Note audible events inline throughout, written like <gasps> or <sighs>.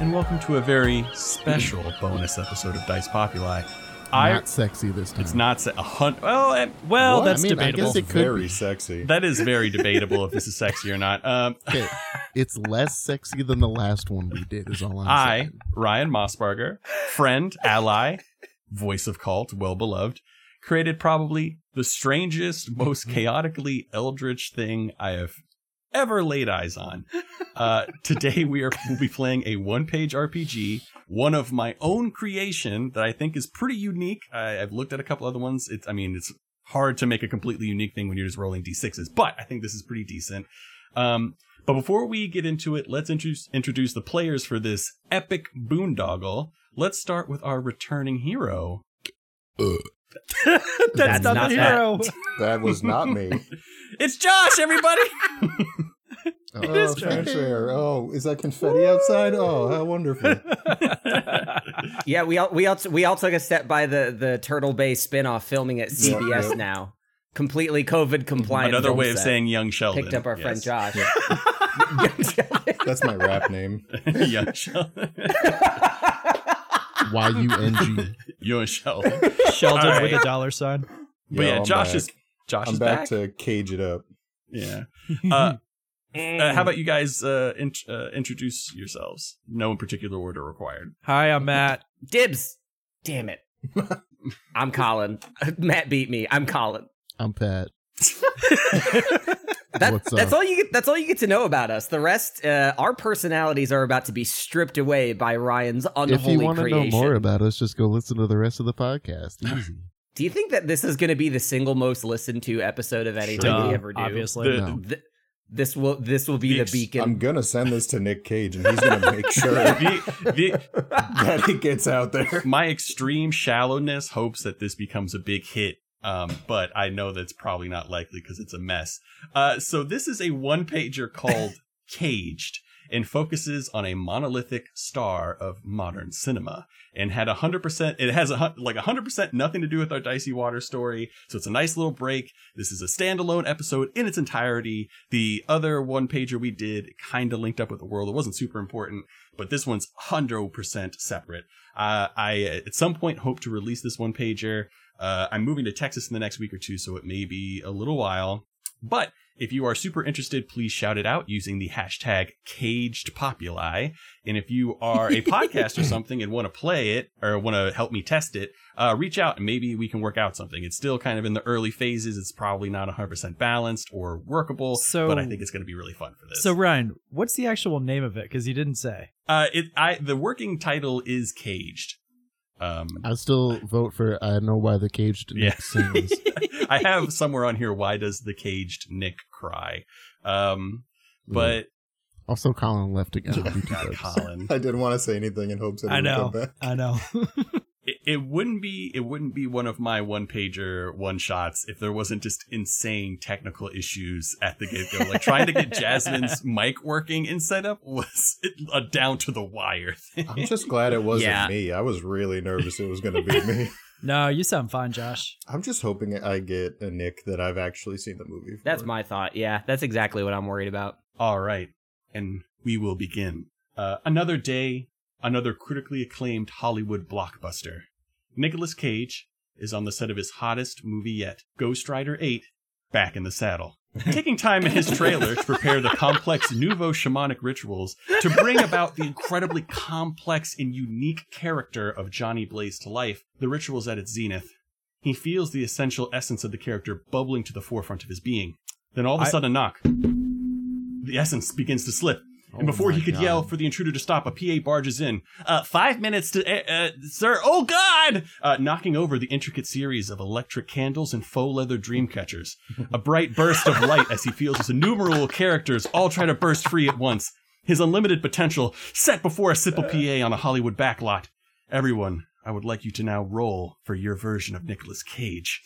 and welcome to a very special bonus episode of Dice Populi. I, Not sexy this time. it's not se- a hunt. Well, eh, Well, What? that's I mean, I debatable. guess it could Very be. sexy. that is very debatable if this is sexy or not. Um, <laughs> Okay. It's less sexy than the last one we did. Is all I'm I, saying. Ryan Mossbarger, friend, ally, voice of cult, well beloved, created probably the strangest, most chaotically eldritch thing I have ever laid eyes on. Uh, today we are will be playing a one-page RPG, one of my own creation that I think is pretty unique. I, I've looked at a couple other ones. It's, I mean, it's hard to make a completely unique thing when you're just rolling d6s, but I think this is pretty decent. Um, but before we get into it, let's introduce introduce the players for this epic boondoggle. Let's start with our returning hero. <laughs> That's, That's not, not the that. hero. That was not me. <laughs> It's Josh, everybody. <laughs> <laughs> Oh, oh, fanfare. Oh, is that confetti outside? Oh, how wonderful. <laughs> Yeah, we all we all we all took a step by the the Turtle Bay spinoff filming at Yep, CBS yep. now. Completely COVID compliant. Another way of set. saying young Sheldon. picked up our friend Yes. Josh. That's my rap name. young Sheldon. Y U N G. young Sheldon. Sheldon All with a dollar sign. But Yo, yeah, Josh back. is Josh I'm is back, back. to cage it up. Yeah. Uh, uh, <laughs> how about you guys uh, int- uh, introduce yourselves? No in particular order required. Hi, I'm Matt. Dibs? Damn it. <laughs> I'm Colin. <laughs> Matt beat me. I'm Colin. I'm Pat. That, that's all you get. That's all you get to know about us. The rest, uh, our personalities are about to be stripped away by Ryan's unholy If you want to know more about us, just go listen to the rest of the podcast. Easy. Do you think that this is going to be the single most listened to episode of anything Duh, we ever do? obviously. The- No. Th- this will this will be the Ex- beacon. I'm gonna send this to Nick Cage, and he's gonna make <laughs> sure The, the, that it gets out there. my extreme shallowness hopes that this becomes a big hit. Um, but I know that's probably not likely because it's a mess. Uh, so this is a one pager called <laughs> Caged and focuses on a monolithic star of modern cinema and had a hundred percent, it has a like a hundred percent nothing to do with our Dicey Water story. So it's a nice little break. This is a standalone episode in its entirety. The other one pager we did kind of linked up with the world. It wasn't super important, but this one's hundred percent separate. Uh, I at some point hope to release this one pager. Uh, I'm moving to Texas in the next week or two, so it may be a little while. But if you are super interested, please shout it out using the hashtag caged populi. And if you are a <laughs> podcast or something and want to play it or want to help me test it, uh, reach out and maybe we can work out something. It's still kind of in the early phases. It's probably not 100% balanced or workable, So- but I think it's going to be really fun for this. So, Ryan, what's the actual name of it? Because you didn't say. uh, it, I, the working title is caged. Um, I still vote for I know why the caged Nick Yeah. sings. <laughs> I have somewhere on here why does the caged Nick cry? Um but Also, Colin left again. oh, God. Colin. <laughs> I didn't want to say anything in hopes that it I would know. come back. I know. <laughs> It, it wouldn't be it wouldn't be one of my one pager one shots if there wasn't just insane technical issues at the get go. Like <laughs> trying to get Jasmine's mic working and set up was a down to the wire thing. I'm just glad it wasn't Yeah. me. I was really nervous it was gonna be me. <laughs> no, you sound fine, Josh. I'm just hoping I get a Nick that I've actually seen the movie. For. That's my thought. Yeah, that's exactly what I'm worried about. All right, and we will begin. Uh, another day, another critically acclaimed Hollywood blockbuster. Nicolas Cage is on the set of his hottest movie yet, Ghost Rider 8, back in the saddle. <laughs> Taking time in his trailer to prepare the complex nouveau shamanic rituals to bring about the incredibly complex and unique character of Johnny Blaze to life, the ritual's at its zenith. He feels the essential essence of the character bubbling to the forefront of his being. Then all of a sudden, a knock. The essence begins to slip. And Oh before he could God. yell for the intruder to stop, a PA barges in. Uh, five minutes to, uh, uh, sir. Oh God! Uh, knocking over the intricate series of electric candles and faux leather dream catchers. A bright burst of light as he feels his innumerable characters all try to burst free at once. His unlimited potential set before a simple PA on a Hollywood backlot. Everyone, I would like you to now roll for your version of Nicolas Cage.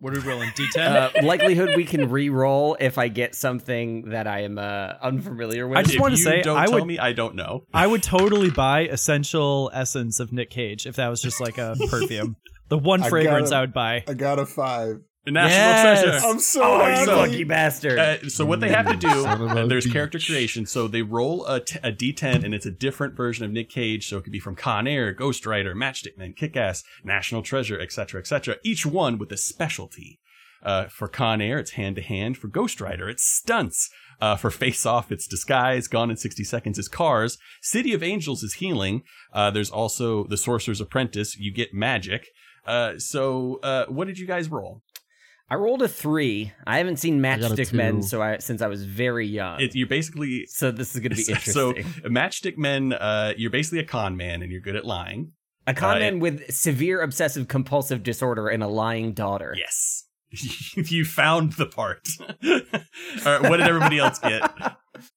What are we rolling? D10? Uh, likelihood we can re-roll if I get something that I am uh, unfamiliar with. I just If wanna say, don't I tell would- me, I don't know. I would totally buy essential essence of Nick Cage if that was just like a <laughs> perfume. The one I fragrance gotta- I would buy. I got a five. National Yes. treasure. I'm so Oh, you so- lucky bastard. Uh, so what they have to do, Son uh, there's character creation. So they roll a, t- a d10, and it's a different version of Nick Cage. So it could be from Con Air, Ghost Rider, Matchstick Man, Kick-Ass, National Treasure, etc., etc. Each one with a specialty. Uh, for Con Air, it's hand to hand. For Ghost Rider, it's stunts. Uh, for Face Off, it's disguise. Gone in 60 Seconds is cars. City of Angels is healing. Uh, there's also the Sorcerer's Apprentice. You get magic. Uh, so uh, what did you guys roll? I rolled a three. I haven't seen Matchstick Men so I since I was very young. It, you're basically so this is going to be <laughs> interesting. so matchstick men uh you're basically a con man and you're good at lying a con uh, man with severe obsessive compulsive disorder and a lying daughter. yes <laughs> you found the part <laughs> all right what did everybody else get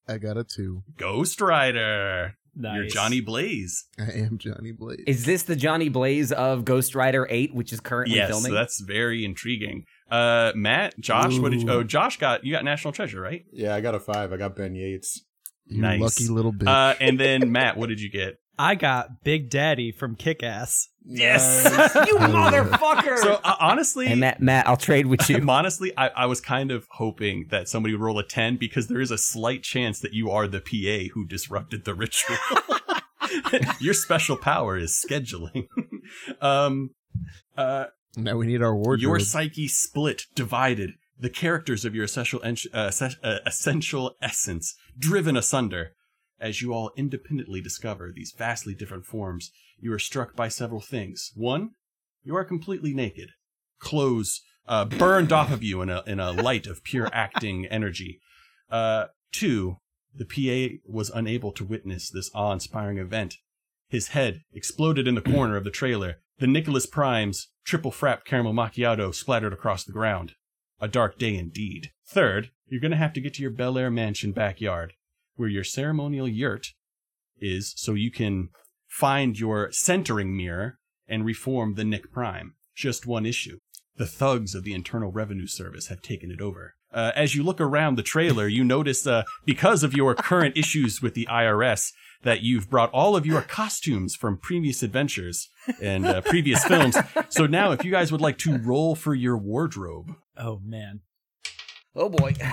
I got a two. ghost rider Nice. you're johnny blaze I am Johnny Blaze. Is this the Johnny Blaze of Ghost Rider 8, which is currently yes filming? so that's very intriguing uh matt josh what did you oh josh got you got national treasure right Yeah, I got a five. I got Ben Gates. you nice. lucky little bitch. uh and then matt what did you get <laughs> I got Big Daddy from Kick Ass. Yes. Nice. <laughs> you motherfucker! so uh, honestly hey, Matt, Matt, I'll trade with you. <laughs> Honestly, I, I was kind of hoping that somebody would roll a 10 because there is a slight chance that you are the PA who disrupted the ritual. Your special power is scheduling. um, uh, now we need our wardrobe. your psyche split, divided, the characters of your essential, en- uh, uh, essential essence driven asunder. As you all independently discover these vastly different forms, you are struck by several things. One, you are completely naked, clothes uh, burned off of you in a in a light of pure <laughs> acting energy. Uh, two, the PA was unable to witness this awe-inspiring event. His head exploded in the corner of the trailer. The Nicholas Prime's triple frap caramel macchiato splattered across the ground. A dark day indeed. Third, you're gonna have to get to your Bel Air mansion backyard, where your ceremonial yurt is, so you can find your centering mirror and reform the Nick Prime. Just one issue. The thugs of the Internal Revenue Service have taken it over. Uh, as you look around the trailer, you notice, uh, because of your current issues with the IRS, that you've brought all of your costumes from previous adventures and uh, previous films. So now, if you guys would like to roll for your wardrobe, Oh man. oh boy. <laughs>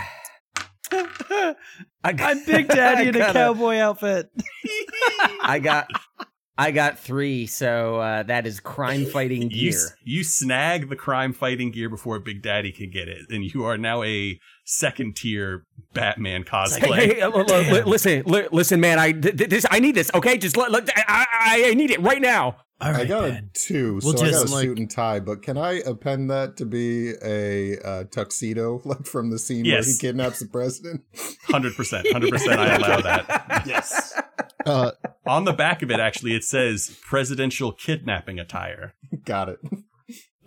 I got, I'm Big Daddy <laughs> in a got cowboy outfit. <laughs> I got I got three, so uh, that is crime <laughs> fighting gear. s- you snag the crime fighting gear before Big Daddy can get it, and you are now a second tier Batman cosplay. hey, hey, li- li- li- listen, li- listen, man. I th- th- this. I need this. Okay, just let. let I, I, I need it right now. All right, I got Ben. a two, We'll so I got a like- suit and tie. But can I append that to be a uh, tuxedo, <laughs> like from the scene where he kidnaps the president? Hundred percent, hundred percent. I allow that. <laughs> Yes. uh, On the back of it, actually, it says presidential kidnapping attire. got it.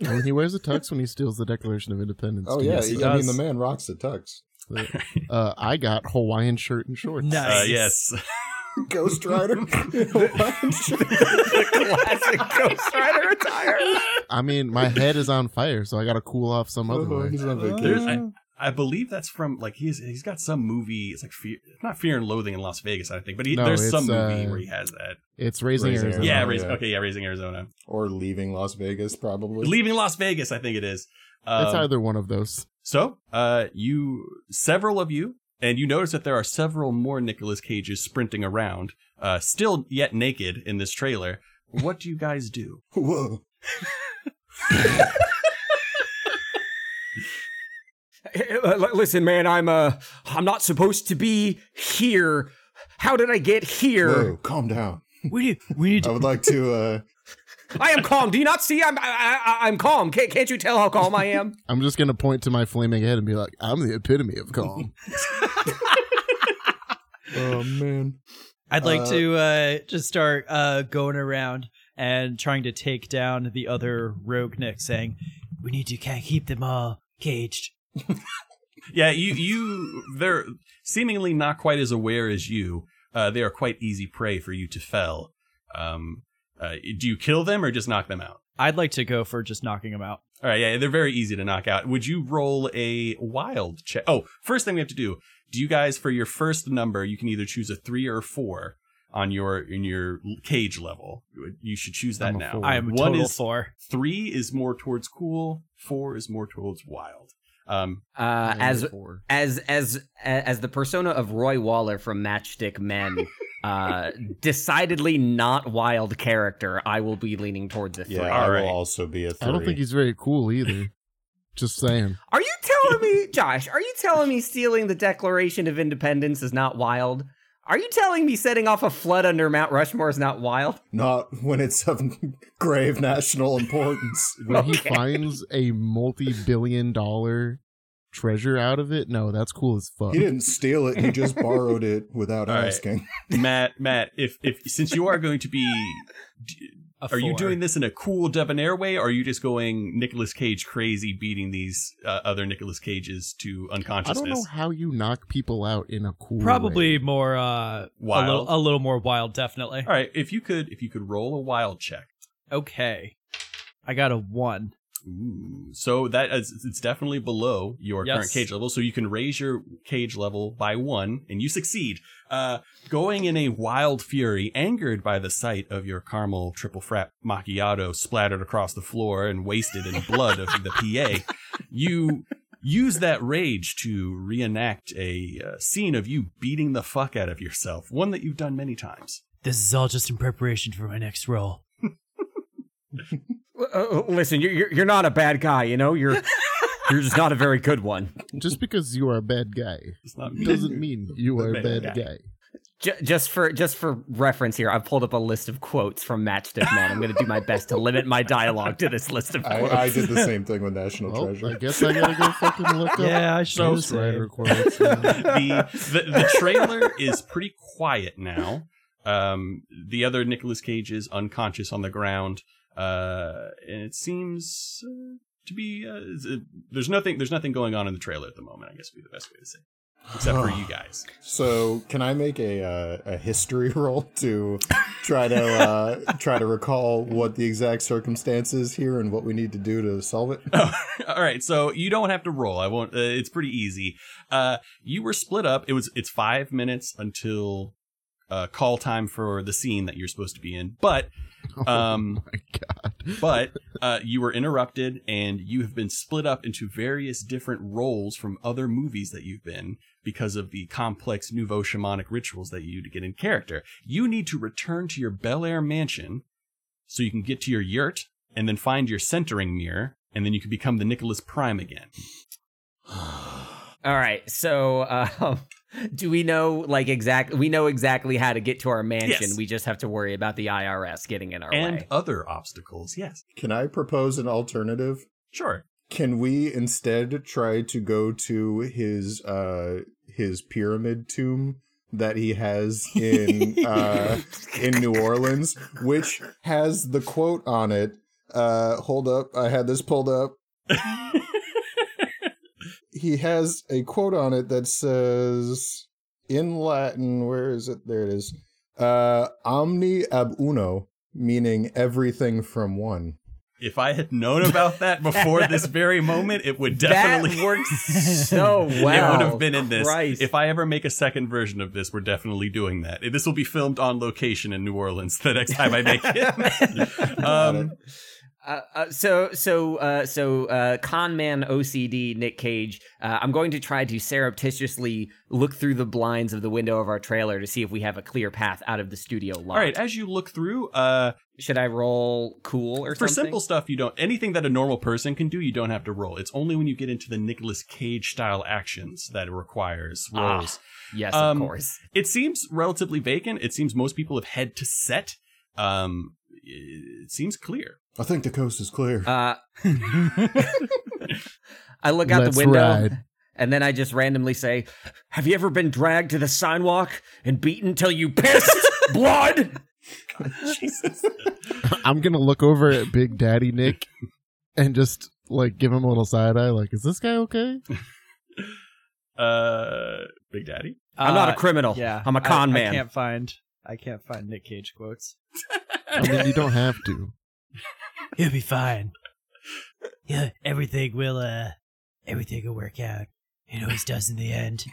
I mean, he wears a tux when he steals the Declaration of Independence. Oh yeah, he I mean the man rocks the tux. Uh, I got Hawaiian shirt and shorts. Nice. Uh, yes. <laughs> Ghost Rider. <laughs> Classic Ghost Rider attire. I mean, my head is on fire, so I got to cool off some other Oh, way. he's on There's. I, I believe that's from like he's he's got some movie. It's like fear, not Fear and Loathing in Las Vegas, I think, but he, No, there's some it's, movie uh, where he has that. It's raising, Raising Arizona. Yeah, raising, yeah. okay, yeah, raising Arizona, or leaving Las Vegas, probably. leaving Las Vegas. I think it is. It's Um, either one of those. So, uh, you, several of you, and you notice that there are several more Nicolas Cages sprinting around, uh, still yet naked in this trailer. What do you guys do? <laughs> Whoa. <laughs> <laughs> <laughs> Hey, li- Listen, man. I'm uh, I'm not supposed to be here. How did I get here? Whoa, calm down. We need, we need <laughs> I would like to. uh I am calm. Do you not see? I'm I, I, I'm calm. Can't, can't you tell how calm I am? I'm just gonna point to my flaming head and be like, "I'm the epitome of calm." <laughs> Oh man. I'd like Uh, to uh, just start uh, going around and trying to take down the other rogue Nick, saying, "We need to keep them all caged." <laughs> Yeah, you, you, they're seemingly not quite as aware as you. Uh, they are quite easy prey for you to fell. Um, uh, do you kill them or just knock them out? I'd like to go for just knocking them out. All right, yeah, they're very easy to knock out. Would you roll a wild check? Oh, first thing we have to do. Do you guys, for your first number, you can either choose a three or a four. on your in your cage level. You should choose that I'm now. I am a One total is four. three is more towards cool. Four is more towards wild. Um, Uh, as Four. as as as the persona of Roy Waller from Matchstick Men, <laughs> uh, decidedly not wild character, I will be leaning towards a three. Yeah, I right. will also be a three. I don't think he's very cool either. Just saying. Are you telling me, <laughs> Josh? Are you telling me stealing the Declaration of Independence is not wild? Are you telling me setting off a flood under Mount Rushmore is not wild? not when it's of <laughs> grave national importance. <laughs> When he finds a multi-billion dollar treasure out of it, no, that's cool as fuck. He didn't steal it; he just borrowed it without All right. asking. <laughs> Matt, Matt, if if since you are going to be, A are you doing this in a cool debonair way, or are you just going Nicolas Cage crazy, beating these uh, other Nicolas Cages to unconsciousness? I don't know how you knock people out in a cool Probably way. more uh, a Wild. little, a little more wild, definitely. All right, if you could, if you could roll a wild check. Okay, I got a one. Ooh, so that is it's definitely below your Yes. current cage level. So you can raise your cage level by one, and you succeed. Uh, going in a wild fury, angered by the sight of your caramel triple frat macchiato splattered across the floor and wasted in blood of the PA, you use that rage to reenact a uh, scene of you beating the fuck out of yourself, one that you've done many times. This is all just in preparation for my next role. <laughs> Uh, listen, you're you're- you're not a bad guy, you know. You're <laughs> you're just not a very good one. Just because you are a bad guy It's doesn't mean you <laughs> are a Bad bad guy. guy. J- just for just for reference here, I've pulled up a list of quotes from Matchstick Men. I'm going to do my best to limit my dialogue to this list of quotes. I, I did the <laughs> same thing with National Well, Treasure. I guess I gotta go fucking look up Yeah, I should do the Ghost Rider same. quotes. the, the the trailer is pretty quiet now. Um, the other Nicolas Cage is unconscious on the ground, uh, and it seems uh, to be uh, there's nothing there's nothing going on in the trailer at the moment. I guess would be the best way to say, it. except for you guys. So, can I make a uh, a history <laughs> roll to try to uh, try to recall what the exact circumstances here and what we need to do to solve it? <laughs> All right, so you don't have to roll. I won't. Uh, it's pretty easy. Uh, you were split up. It was it's five minutes until uh, call time for the scene that you're supposed to be in, but <laughs> um. Oh my god. but uh, you were interrupted and you have been split up into various different roles from other movies that you've been because of the complex nouveau shamanic rituals that you do to get in character. You need to return to your Bel Air mansion so you can get to your yurt and then find your centering mirror and then you can become the Nicholas Prime again. <sighs> All right, so uh, <laughs> <laughs> do we know like exactly? We know exactly how to get to our mansion. Yes. We just have to worry about the IRS getting in our and way. And other obstacles. Yes. Can I propose an alternative? Sure. Can we instead try to go to his uh his pyramid tomb that he has in <laughs> uh in New Orleans, which has the quote on it. Uh hold up, I had this pulled up. <laughs> He has a quote on it that says in Latin, where is it? There it is. Uh omni ab uno, meaning everything from one. If I had known about that <laughs> before this very moment, it would definitely that works so well. <laughs> it would have been in this. Christ. If I ever make a second version of this, we're definitely doing that. This will be filmed on location in New Orleans the next time I make it. <laughs> um, Uh, uh, so so uh, so uh, con man OCD Nick Cage. Uh, I'm going to try to surreptitiously look through the blinds of the window of our trailer to see if we have a clear path out of the studio lot. all right, as you look through, uh, Should I roll cool or for something? simple stuff, you don't anything that a normal person can do. You don't have to roll. It's only when you get into the Nicolas Cage style actions that it requires Ah. rolls. Yes, Um, of course. It seems relatively vacant. It seems most people have head to set. Um, it seems clear. I think the coast is clear. Uh, <laughs> I look out Let's the window ride. and then I just randomly say, "Have you ever been dragged to the sidewalk and beaten till you pissed <laughs> blood?" Jesus. <laughs> I'm gonna look over at Big Daddy Nick and just like give him a little side eye, like, is this guy okay? Uh, Big Daddy. I'm not a Uh, criminal. Yeah, I'm a con I, man. I can't find. I can't find Nick Cage quotes. I mean, you don't have to. <laughs> He'll be fine. Yeah, everything will. Uh, everything will work out. It always does in the end.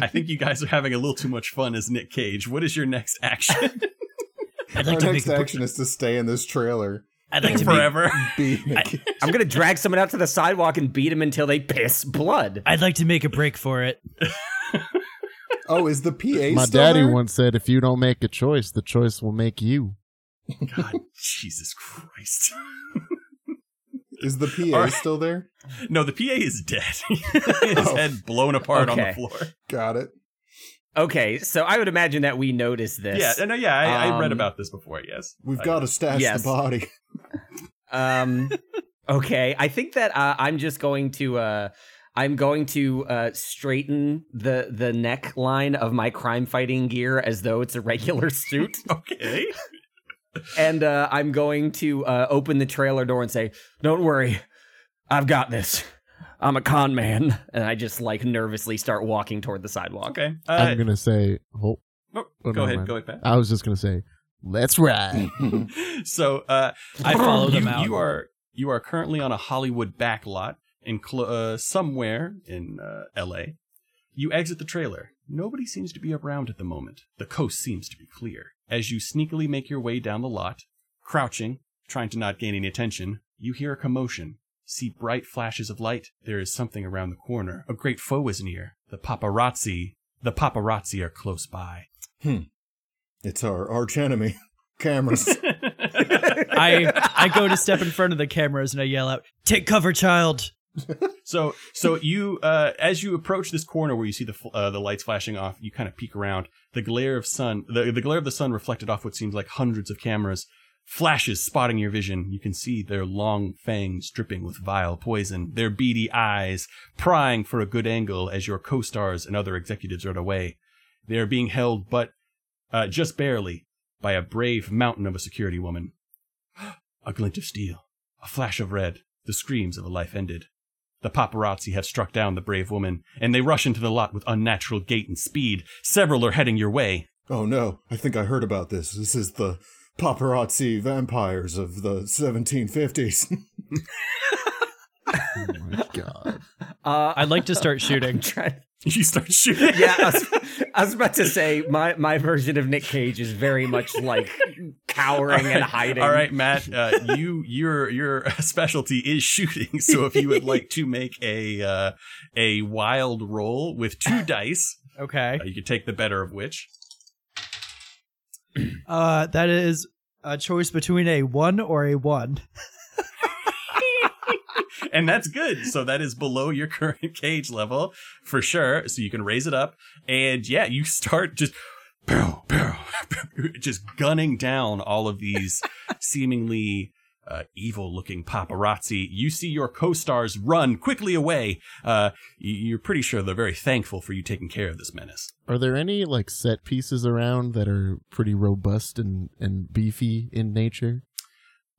I think you guys are having a little too much fun as Nick Cage. What is your next action? <laughs> I'd Our like to make next a, action is to stay in this trailer. I'd like <laughs> to make, Forever. Be Nick- I'm gonna drag someone out to the sidewalk and beat them until they piss blood. I'd like to make a break for it. oh, is the PA My still daddy there? once said, "If you don't make a choice, the choice will make you." God, Jesus Christ. <laughs> Is the PA All right. still there? No, the PA is dead. <laughs> His Oh. head blown apart on the floor. Got it. Okay, so I would imagine that we notice this. Yeah, no, yeah, I, I read Um, about this before. Yes, We've got to stash yes. the body. <laughs> Um. Okay, I think that uh, I'm just going to. Uh, I'm going to uh, straighten the the neckline of my crime fighting gear as though it's a regular suit, Okay. And uh, I'm going to uh, open the trailer door and say, "Don't worry, I've got this. I'm a con man." And I just like nervously start walking toward the sidewalk. Okay. Uh, I'm gonna say, oh, oh, oh, go ahead. mind. Go ahead, Pat. I was just gonna say, "Let's ride." <laughs> so uh, I follow you, them out. You are you are currently on a Hollywood backlot in cl- uh, somewhere in uh, L.A. You exit the trailer. Nobody seems to be around at the moment. The coast seems to be clear. As you sneakily make your way down the lot, crouching, trying to not gain any attention, you hear a commotion. See bright flashes of light. There is something around the corner. A great foe is near. The paparazzi. The paparazzi are close by. Hmm. It's our arch enemy. <laughs> Cameras. <laughs> <laughs> I I go to step in front of the cameras and I yell out, "Take cover, child!" So, so you, uh, as you approach this corner where you see the uh, the lights flashing off, you kind of peek around. The glare of sun, the the glare of the sun reflected off what seems like hundreds of cameras, flashes spotting your vision. You can see their long fangs dripping with vile poison, their beady eyes prying for a good angle as your co-stars and other executives run away. They are being held, but uh, just barely, by a brave mountain of a security woman. <gasps> a glint of steel, a flash of red, the screams of a life ended. The paparazzi have struck down the brave woman, and they rush into the lot with unnatural gait and speed. Several are heading your way. oh no, I think I heard about this. This is the paparazzi vampires of the 1750s. <laughs> oh my god! Uh, I'd like to start <laughs> shooting. I'm <laughs> You start shooting. yeah, I was, I was about to say my my version of Nick Cage is very much like cowering and hiding. All right, Matt. Uh, you your your <laughs> specialty is shooting. So if you would like to make a uh, a wild roll with two <coughs> dice, Okay. uh, you could take the better of which. Uh, that is a choice between a one or a one. <laughs> and that's good. So that is below your <laughs> current cage level for sure. So you can raise it up, and yeah, you start just. Pow, pow, <laughs> just gunning down all of these <laughs> seemingly uh, evil-looking paparazzi. You see your co-stars run quickly away. Uh, you're pretty sure they're very thankful for you taking care of this menace. Are there any like set pieces around that are pretty robust and and beefy in nature?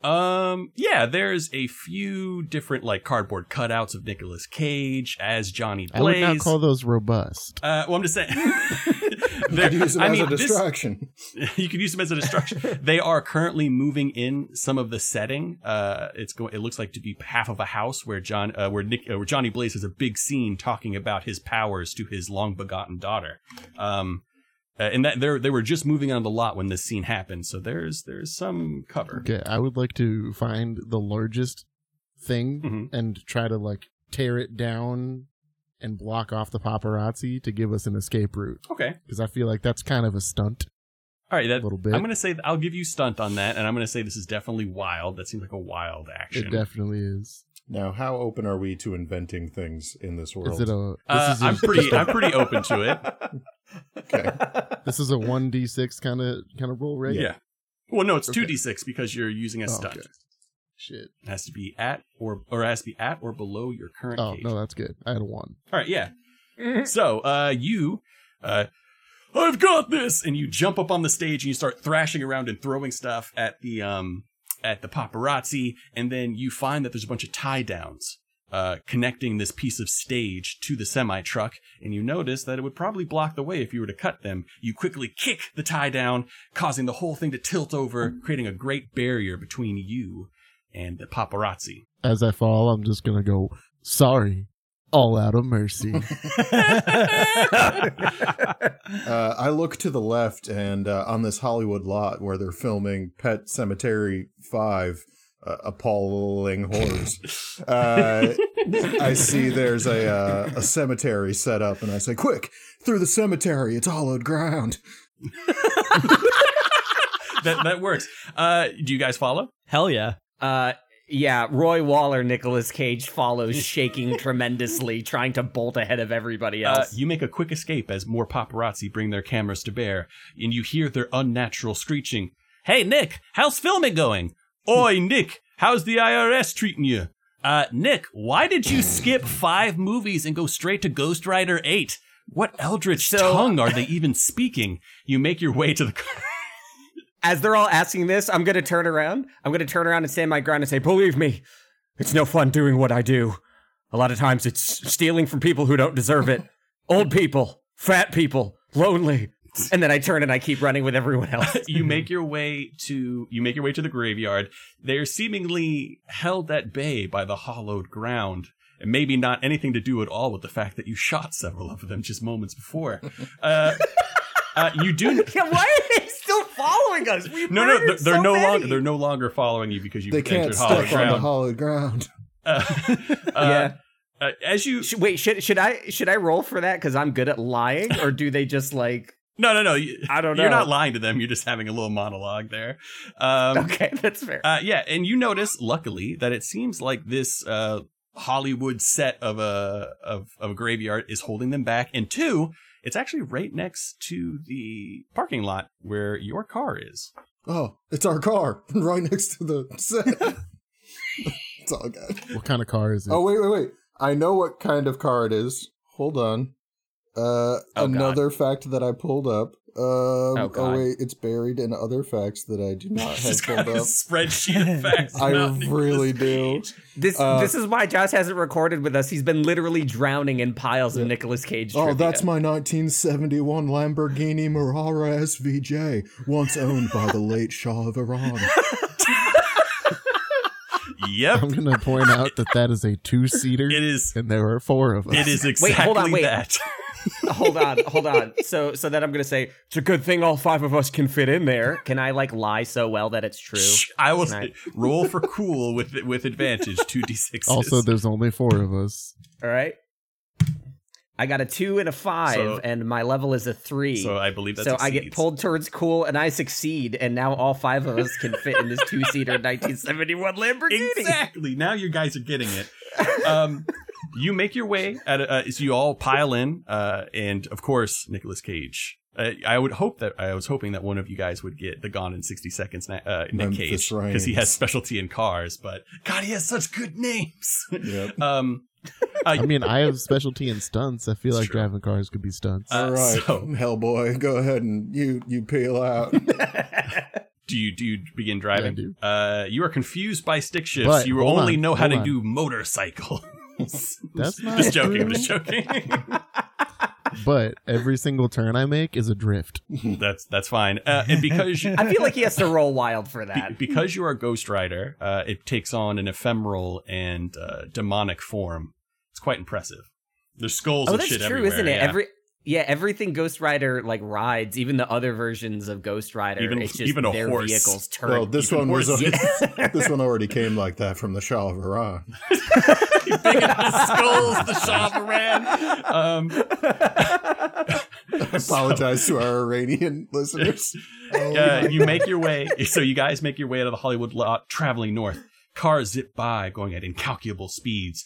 Um, yeah, there's a few different like cardboard cutouts of Nicolas Cage as Johnny Blaze. I would not call those robust. uh, well, I'm just saying. <laughs> You could use them I as mean, a this- <laughs> you could use them as a distraction. <laughs> they are currently moving in some of the setting. Uh, it's going. It looks like to be half of a house where John, uh, where Nick, uh, where Johnny Blaze has a big scene talking about his powers to his long begotten daughter. Um, uh, and that they they were just moving on the lot when this scene happened. So there's there's some cover. Okay, I would like to find the largest thing Mhm. and try to like tear it down and block off the paparazzi to give us an escape route Okay. because I feel like that's kind of a stunt. All right. That, A little bit. I'm gonna say I'll give you stunt on that, and I'm gonna say this is definitely wild. That seems like a wild action. It definitely is. Now, how open are we to inventing things in this world? Is it a? This Uh, is a, I'm pretty. I'm pretty open to it. <laughs> okay. This is a one d six kind of kind of roll, right? Yeah. Well, no, it's two d six because you're using a Oh, stunt. okay. Shit. It has to be at or or has to be at or below your current Oh cage. no, that's good. I had a one. All right, yeah. <laughs> so, uh, you, uh, I've got this, and you jump up on the stage and you start thrashing around and throwing stuff at the um at the paparazzi, and then you find that there's a bunch of tie downs. Uh, connecting this piece of stage to the semi truck, and you notice that it would probably block the way if you were to cut them. You quickly kick the tie down, causing the whole thing to tilt over, creating a great barrier between you and the paparazzi. As I fall, I'm just gonna go. Sorry, all out of mercy. <laughs> Uh, I look to the left, and uh, on this Hollywood lot where they're filming Pet Sematary 5, uh, Appalling Horrors, uh, I see there's a, uh, a cemetery set up, and I say, Quick, through the cemetery, it's hollowed ground. <laughs> that that works. Uh, do you guys follow? Hell yeah. Uh, yeah, Roy Waller, Nicolas Cage follows, shaking <laughs> tremendously, trying to bolt ahead of everybody Uh, else. you make a quick escape as more paparazzi bring their cameras to bear, and you hear their unnatural screeching. Hey, Nick, how's filming going? Oi, <laughs> Nick, how's the IRS treating you? Uh, Nick, why did you skip five movies and go straight to Ghost Rider 8? What eldritch So- tongue are they even speaking? You make your way to the car. As they're all asking this, I'm gonna turn around. I'm gonna turn around and stand my ground and say, "Believe me, it's no fun doing what I do. A lot of times, it's stealing from people who don't deserve it. Old people, fat people, lonely." And then I turn and I keep running with everyone else. <laughs> you make your way to you make your way to the graveyard. They're seemingly held at bay by the hollowed ground. And maybe not anything to do at all with the fact that you shot several of them just moments before. <laughs> Uh, uh, you do <laughs> yeah, why are they following us? We no, no, they're, murdered they're so no longer they're no longer following you because you They can't entered hollowed step on the ground. hollowed ground. <laughs> Uh, <laughs> uh, Yeah. uh, as you Sh- Wait, should should I should I roll for that because I'm good at lying, or do they just like? no no no you, I don't know. you're not lying to them. You're just having a little monologue there. Um, Okay, <laughs> that's fair. Uh, yeah, and you notice, luckily, that it seems like this uh, Hollywood set of a of, of a graveyard is holding them back. And two, it's actually right next to the parking lot where your car is. Oh, it's our car <laughs> right next to the set. <laughs> it's all good. what kind of car is it? Oh wait, wait, wait! I know what kind of car it is. Hold on. Uh, Oh, another fact that I pulled up. Um, oh, God. wait, it's buried in other facts that I do not have pulled up. spreadsheet of <laughs> facts. I about Nicolas really do. Cage. This uh, this is why Josh hasn't recorded with us. He's been literally drowning in piles of Nicolas Cage. Oh, trivia. that's my 1971 Lamborghini Miura SVJ, once owned by the late Shah of Iran. Yep, I'm gonna point out that that is a two seater, it is. and there are four of us. It is exactly Wait, hold on, wait. that. Hold on, hold on. So so then I'm gonna say it's a good thing all five of us can fit in there. Can I like lie so well that it's true? Shh, I will Right. roll for cool with with advantage. Two d sixes. Also, there's only four of us. All right. I got a two and a five, So- and my level is a three. so I believe that so I get pulled towards cool, and I succeed, and now all five of us can fit in this two-seater <laughs> 1971 Lamborghini. Exactly. Now you guys are getting it. Um, you make your way at a, uh, so you all pile in, uh, and of course Nicolas Cage. Uh, I would hope that I was hoping that one of you guys would get the Gone in sixty seconds. na- Uh, Nick Memphis Cage because he has specialty in cars, but God, he has such good names. Yep. <laughs> um, uh, <laughs> I mean, I have specialty in stunts. I feel It's like true. driving cars could be stunts. Uh, All right, so- Hellboy, go ahead and you you peel out. <laughs> do you do you begin Yeah, I driving? do. Uh, you are confused by stick shifts. But, you only on, know how to on. do motorcycle. That's not just joking. I'm just joking. <laughs> But every single turn I make is a drift. <laughs> that's that's fine. Uh, and because <laughs> I feel like he has to roll wild for Be- that. because you are a Ghost Rider, uh, it takes on an ephemeral and uh, demonic form. It's quite impressive. There's skulls oh, and that's shit true, everywhere. isn't it? yeah. Every yeah, everything Ghost Rider like rides, even the other versions of Ghost Rider, Even- it's just even a their horse. vehicles turn. well, this even one was worse. <laughs> this one already came like that from the Shah of Iran. <laughs> Big enough skulls, the Shavaran. Um, I <laughs> apologize to our Iranian listeners. Oh, uh, you make your way. So you guys make your way out of the Hollywood lot, traveling north. Cars zip by, going at incalculable speeds.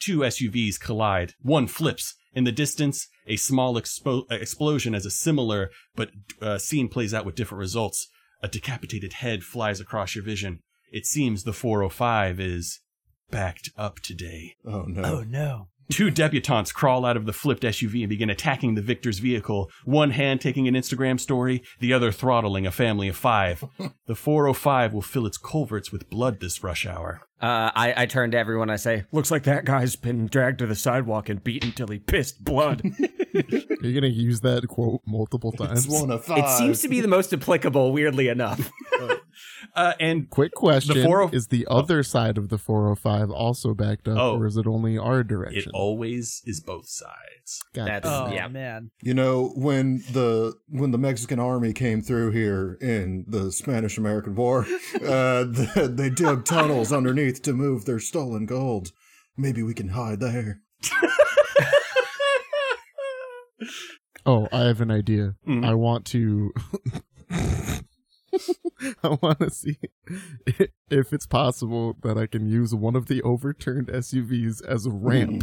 Two SUVs collide. One flips. In the distance, a small expo- uh, explosion as a similar but uh, scene plays out with different results. A decapitated head flies across your vision. It seems the 405 is backed up today. oh no. Oh no. Two debutantes crawl out of the flipped SUV and begin attacking the victor's vehicle, one hand taking an Instagram story, the other throttling a family of five. <laughs> The 405 will fill its culverts with blood this rush hour. Uh, I, I turn to everyone. I say, "Looks like that guy's been dragged to the sidewalk and beaten till he pissed blood." <laughs> You're gonna use that quote multiple times. It's one of five. it seems to be the most applicable, weirdly enough. <laughs> Uh, and Quick question: The 40 Is the other side of the 405 also backed up, Oh. or is it only our direction? it always is both sides. Got That's- Oh Yeah. man. You know, when the when the Mexican army came through here in the Spanish American War, <laughs> uh, th they dug tunnels underneath to move their stolen gold. Maybe we can hide there. <laughs> Oh, I have an idea. Mhm. I want to. <laughs> I want to see <laughs> if it's possible that I can use one of the overturned SUVs as a ramp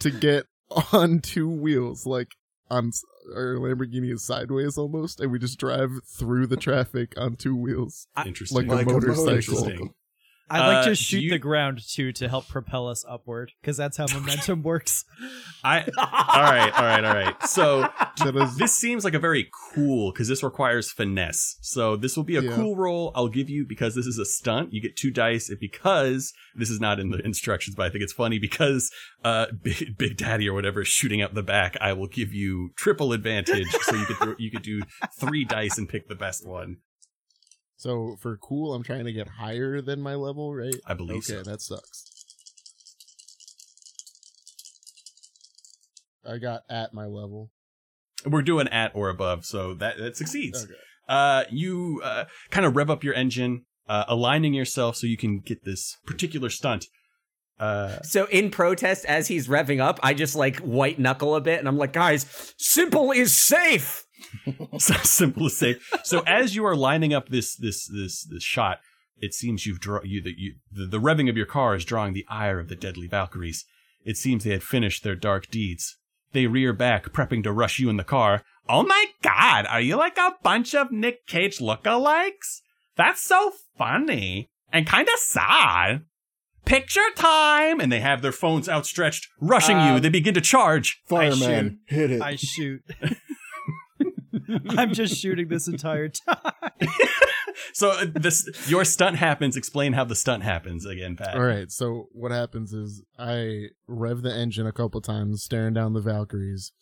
to get on two wheels, like on our Lamborghini is sideways almost, and we just drive through the traffic on two wheels. Interesting. Like a motorcycle. Interesting. I like Uh, to shoot you- the ground too to help propel us upward because that's how momentum works. I all right, all right, all right. So <laughs> That is this seems like a very cool because this requires finesse. So this will be a Yeah. cool roll. I'll give you because this is a stunt. You get two dice, and because this is not in the instructions, but I think it's funny because uh, <laughs> Big, Big Daddy or whatever is shooting out the back. I will give you triple advantage, so you could throw- you could do three dice and pick the best one. So for cool. I'm trying to get higher than my level, right? I believe Okay, so. that sucks. I got at my level. We're doing at or above, so that that succeeds. Okay. uh, you uh, kind of rev up your engine, uh, aligning yourself so you can get this particular stunt. Uh, So in protest, as he's revving up, I just like white knuckle a bit, and I'm like, guys, simple is safe. <laughs> so simple as say. So as you are lining up this this this this shot, it seems you've draw you the, you the, the revving of your car is drawing the ire of the deadly Valkyries. It seems they had finished their dark deeds. They rear back, prepping to rush you in the car. Oh my god, are you like a bunch of Nick Cage lookalikes? That's so funny and kind of sad. Picture time! And they have their phones outstretched, rushing you. Um, They begin to charge. Fireman, hit it. I shoot. <laughs> <laughs> I'm just shooting this entire time. <laughs> So uh, this your stunt happens. Explain how the stunt happens again, Pat. All right. So what happens is I rev the engine a couple times, staring down the Valkyries.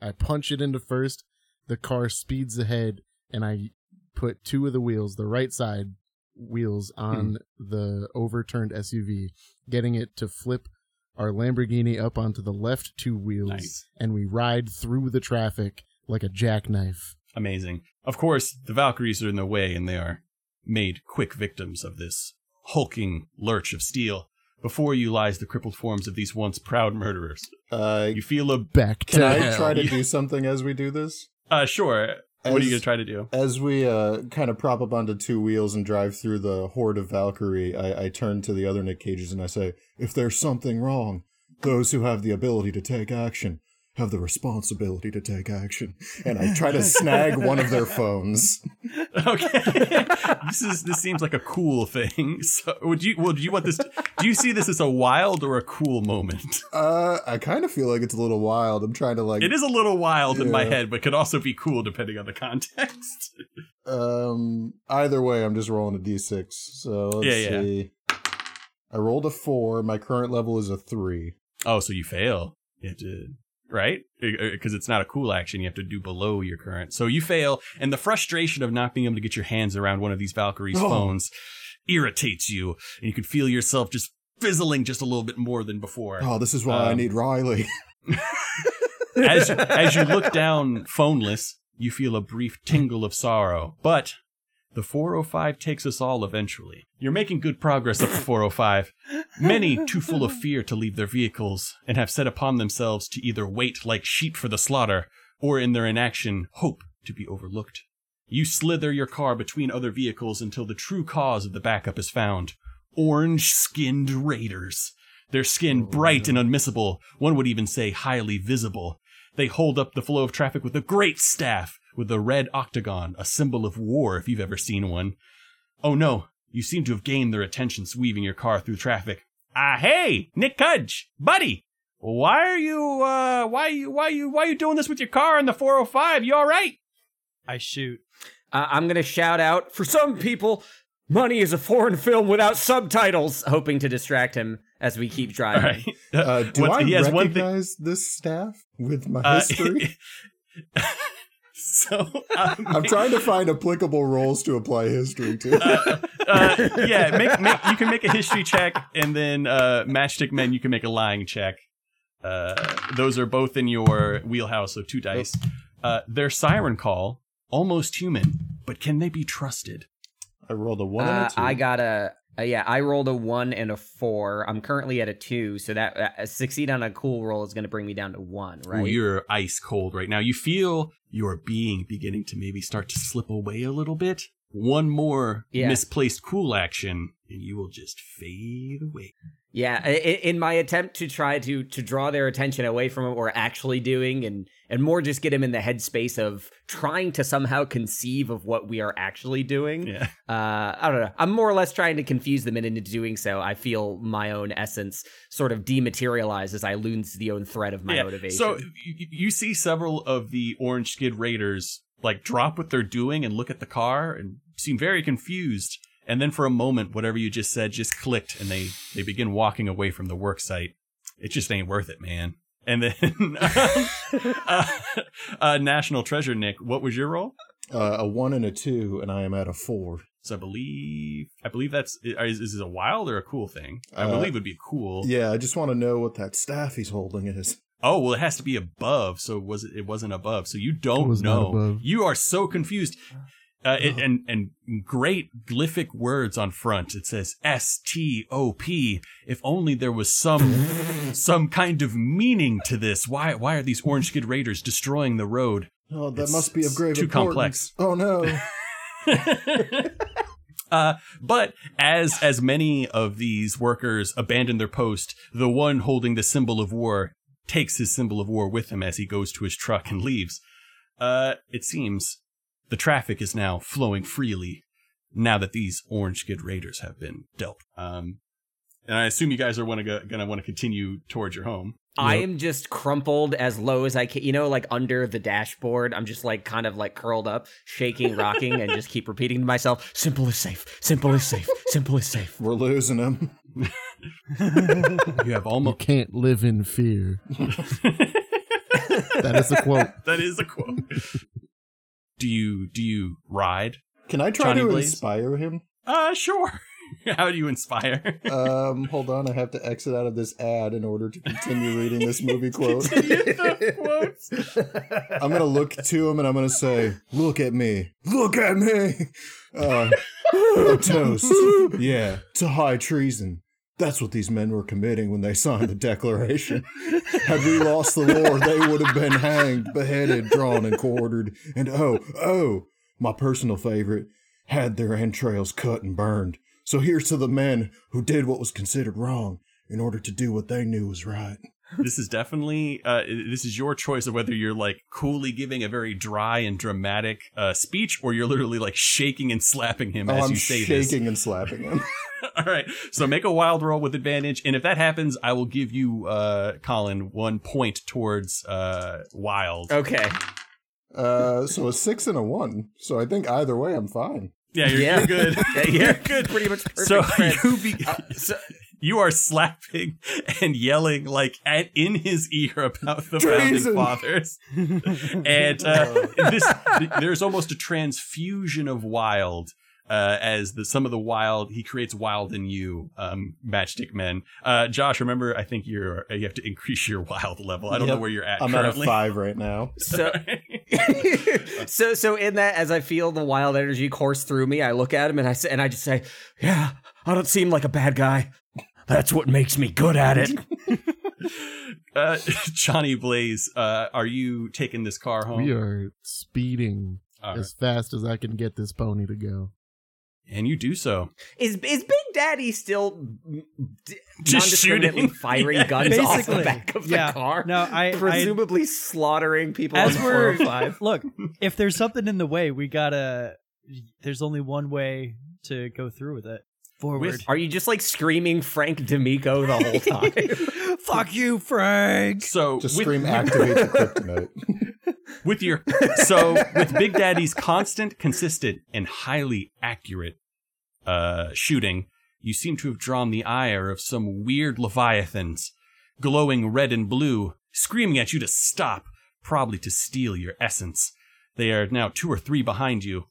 I punch it into first. The car speeds ahead, and I put two of the wheels, the right side wheels, on the overturned SUV, getting it to flip our Lamborghini up onto the left two wheels, Nice. and we ride through the traffic like a jackknife. Amazing. Of course, the Valkyries are in their way, and they are made quick victims of this hulking lurch of steel. Before you lies the crippled forms of these once proud murderers. Uh, You feel a Back can to I hell. try to do something as we do this? uh sure. what are you gonna try to do? As we uh, kind of prop up onto two wheels and drive through the horde of Valkyrie, I, I turn to the other Nick Cages and I say, If there's something wrong, those who have the ability to take action have the responsibility to take action. And I try to <laughs> snag one of their phones. Okay. <laughs> this is this seems like a cool thing. <laughs> So would you would you want this do you see this as a wild or a cool moment? Uh, I kind of feel like it's a little wild. I'm trying to like, It is a little wild in my head, but could also be cool depending on the context. um, either way, I'm just rolling a d6. So let's Yeah, yeah. see. I rolled a four. My current level is a three. Oh, so you fail. You have to, right? Because it's not a cool action. You have to do below your current. So you fail, and the frustration of not being able to get your hands around one of these Valkyries' <gasps> Oh. phones irritates you, and you can feel yourself just fizzling just a little bit more than before. Oh, this is why I Um, need Riley. <laughs> <laughs> As as you look down, phoneless, you feel a brief tingle of sorrow, but. The 405 takes us all eventually. You're making good progress up the 405. Many too full of fear to leave their vehicles and have set upon themselves to either wait like sheep for the slaughter or in their inaction hope to be overlooked. You slither your car between other vehicles until the true cause of the backup is found. Orange skinned raiders. Their skin oh, bright and unmissable, one would even say highly visible. They hold up the flow of traffic with a great staff, with a red octagon, a symbol of war if you've ever seen one. Oh no, you seem to have gained their attention weaving your car through traffic. Ah, hey, Nick Cudge, buddy. Why are you, uh, why you, why you, why you doing this with your car in the 405? You all right? I shoot. Uh, I'm gonna shout out for some people. Money is a foreign film without subtitles, hoping to distract him as we keep driving. right. Uh, do What- I he has one thing- recognize this staff with my Uh, history? <laughs> <laughs> so um, I'm trying to find applicable roles to apply history to. uh, uh, yeah, make, make you can make a history check, and then uh, matchstick men you can make a lying check. Uh, those are both in your wheelhouse, so two dice. Uh, their siren call, almost human, but can they be trusted? I rolled a one and Uh, a two. I got a, uh, yeah. I rolled a one and a four. I'm currently at a two, so that uh, succeed on a cool roll is going to bring me down to one, right? Ooh, you're ice cold right now. You feel your being beginning to maybe start to slip away a little bit. One more Yeah. misplaced cool action, and you will just fade away. Yeah, in my attempt to try to to draw their attention away from what we're actually doing, and and more just get them in the headspace of trying to somehow conceive of what we are actually doing. Yeah. Uh, I don't know. I'm more or less trying to confuse them, and into doing so, I feel my own essence sort of dematerialize as I lose the own thread of my Yeah, motivation. So you see several of the Orange Skid Raiders like drop what they're doing and look at the car and seem very confused. And then for a moment, whatever you just said just clicked, and they they begin walking away from the work site. It just ain't worth it, man. And then <laughs> um, uh, uh, National Treasure, Nick, what was your role? uh, a one and a two, and I am at a four. So I believe I believe that's is, is this a wild or a cool thing? I Uh, believe it would be cool. Yeah, I just want to know what that staff he's holding is. Oh well, it has to be above. So was it? It wasn't above. So you don't It was not know. above. You are so confused. Uh, it, and and great glyphic words on front. It says S T O P. If only there was some <laughs> some kind of meaning to this. Why why are these Orange Skid Raiders destroying the road? Oh, that It's- must be of grave too importance. Oh no! <laughs> <laughs> uh, but as as many of these workers abandon their post, the one holding the symbol of war takes his symbol of war with him as he goes to his truck and leaves. Uh, it seems the traffic is now flowing freely now that these Orange Skid Raiders have been dealt. Um, and I assume you guys are wanna go, gonna want to continue towards your home. I am just crumpled as low as I can, you know, like under the dashboard. I'm just like kind of like curled up, shaking, rocking, and just keep repeating to myself, simple is safe, simple is safe, simple is safe. We're losing him. <laughs> You have You almost can't live in fear. <laughs> that is a quote. that is a quote. Do you do you ride? Can I try Johnny to Blaze? inspire him? Uh, sure. <laughs> How do you inspire? Um, hold on, I have to exit out of this ad in order to continue reading this <laughs> movie quote. <laughs> I'm gonna look to him and I'm gonna say, "Look at me, look at me." Uh, a toast, yeah, to high treason. That's what these men were committing when they signed the Declaration. Had we lost the war, they would have been hanged, beheaded, drawn, and quartered. And oh, oh, my personal favorite, had their entrails cut and burned. So here's to the men who did what was considered wrong in order to do what they knew was right. This is definitely uh, this is your choice of whether you're like coolly giving a very dry and dramatic uh, speech, or you're literally like shaking and slapping him Oh, as I'm you say this. shaking and slapping him. <laughs> All right, so make a wild roll with advantage, and if that happens, I will give you, uh, Colin, one point towards uh, wild. Okay. Uh, so a six and a one. So I think either way, I'm fine. Yeah, you're, Yeah. you're good. <laughs> Yeah, <laughs> you're good. pretty much perfect So spread. you be, Uh, so, you are slapping and yelling like at in his ear about the founding fathers, <laughs> and uh, this there's almost a transfusion of wild. Uh, as the some of the wild he creates wild in you, um, matchstick men. Uh, Josh, remember I think you're you have to increase your wild level. I don't know where you're at I'm at a five right now. <laughs> so, <laughs> so, so in that, as I feel the wild energy course through me, I look at him and I say, and I just say, "Yeah, I don't seem like a bad guy. That's what makes me good at it." <laughs> uh, <laughs> Johnny Blaze, uh, are you taking this car home? We are speeding All right. as fast as I can get this pony to go. and you do so. Is is Big Daddy still d- Just non-discriminately shooting. <laughs> firing Yeah. guns off the back of yeah. the car? No, I, I presumably slaughtering people as the we're 405. look, if there's something in the way, we gotta. There's only one way to go through with it. Forward. With- Are you just like screaming Frank D'Amico the whole <laughs> time? <laughs> Fuck you, Frank. So Just with- scream <laughs> activate the kryptonite. with your so with Big Daddy's constant, consistent, and highly accurate uh, shooting, you seem to have drawn the ire of some weird leviathans, glowing red and blue, screaming at you to stop, probably to steal your essence. They are now two or three behind you.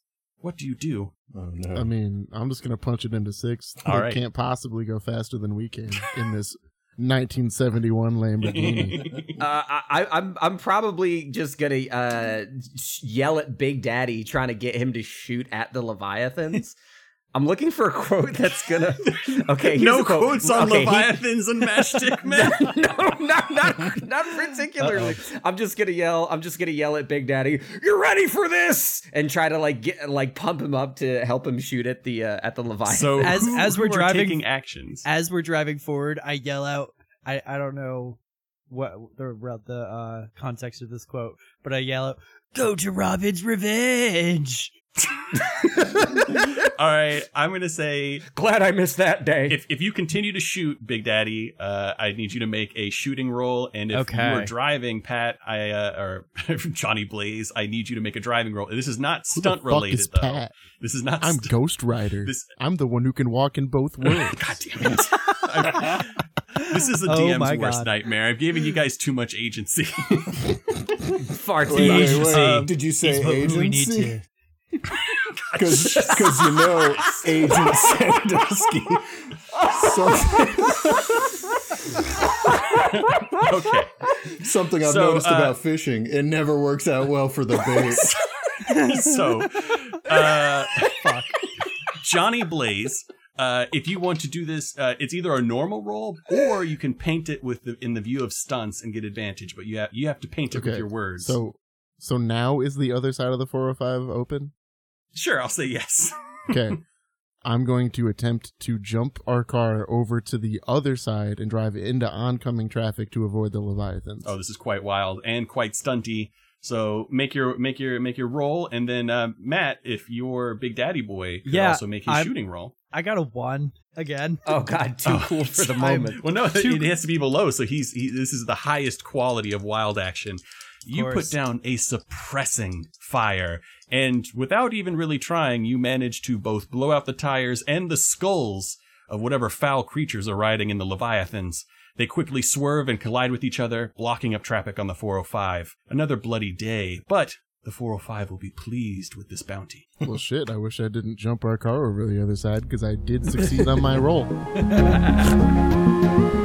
What do you do? Oh no. I mean, I'm just gonna punch it into six. All They right. can't possibly go faster than we can in this <laughs> 1971 Lamborghini. <laughs> Uh, I, I- I'm I'm probably just gonna uh, yell at Big Daddy, trying to get him to shoot at the leviathans. I'm looking for a quote that's gonna. <laughs> Okay, no quote. quotes on Okay, he- Leviathans and Matchstick <laughs> Men. no, not not <laughs> not particularly. I'm just gonna yell. I'm just gonna yell at Big Daddy. You're ready for this, and try to like get like pump him up to help him shoot at the uh, at the Leviathan. So As- who- as we're are driving- taking actions. As we're driving forward, I yell out. I, I don't know what the the uh, context of this quote, but I yell out, "Go to Robin's Revenge." <laughs> All right, I'm gonna say Glad I missed that day. if if you continue to shoot, Big Daddy, uh, I need you to make a shooting roll, and if Okay. you are driving, Pat, I uh, or <laughs> Johnny Blaze, I need you to make a driving roll. This is not Who the stunt fuck related is though. Pat? This is not. I'm st- Ghost Rider. This- I'm the one who can walk in both <laughs> worlds. God damn it! I- this is the Oh DM's my worst God. nightmare. I've given you guys too much agency. Far too wait, much. wait, wait. Um, Did you say Is what we need agency? to. Because <laughs> you know, <laughs> Agent Sandusky. Something, <laughs> okay. something I've So, noticed uh, about fishing: it never works out well for the bait. so, uh, Johnny Blaze. Uh, if you want to do this, uh, it's either a normal roll or you can paint it with the in the view of stunts and get advantage. But you have you have to paint it with your words. So, so now is the other side of the 405 open? Sure, I'll say yes. <laughs> Okay. I'm going to attempt to jump our car over to the other side and drive into oncoming traffic to avoid the Leviathans. Oh, this is quite wild and quite stunty. So make your make your make your roll, and then uh, Matt, if you're Big Daddy Boy, could Yeah, also make his I'm- shooting roll. I got a one again. <laughs> Oh God, too Oh, cool for the <laughs> moment. Well, no, Too- it has to be below. So he's he, this is the highest quality of wild action. You put down a suppressing fire, and without even really trying, you manage to both blow out the tires and the skulls of whatever foul creatures are riding in the leviathans. They quickly swerve and collide with each other, blocking up traffic on the 405. Another bloody day, but the 405 will be pleased with this bounty. Well, shit, I wish I didn't jump our car over the other side because I did succeed on my <laughs> roll. <laughs>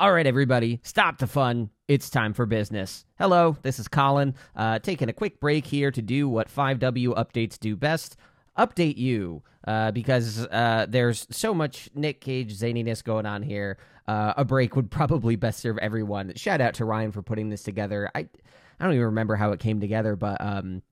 All right, everybody, stop the fun. It's time for business. Hello, this is Colin, uh, taking a quick break here to do what 5W updates do best update you, uh, because uh, there's so much Nick Cage zaniness going on here. Uh, a break would probably best serve everyone. Shout out to Ryan for putting this together. I, I don't even remember how it came together, but um,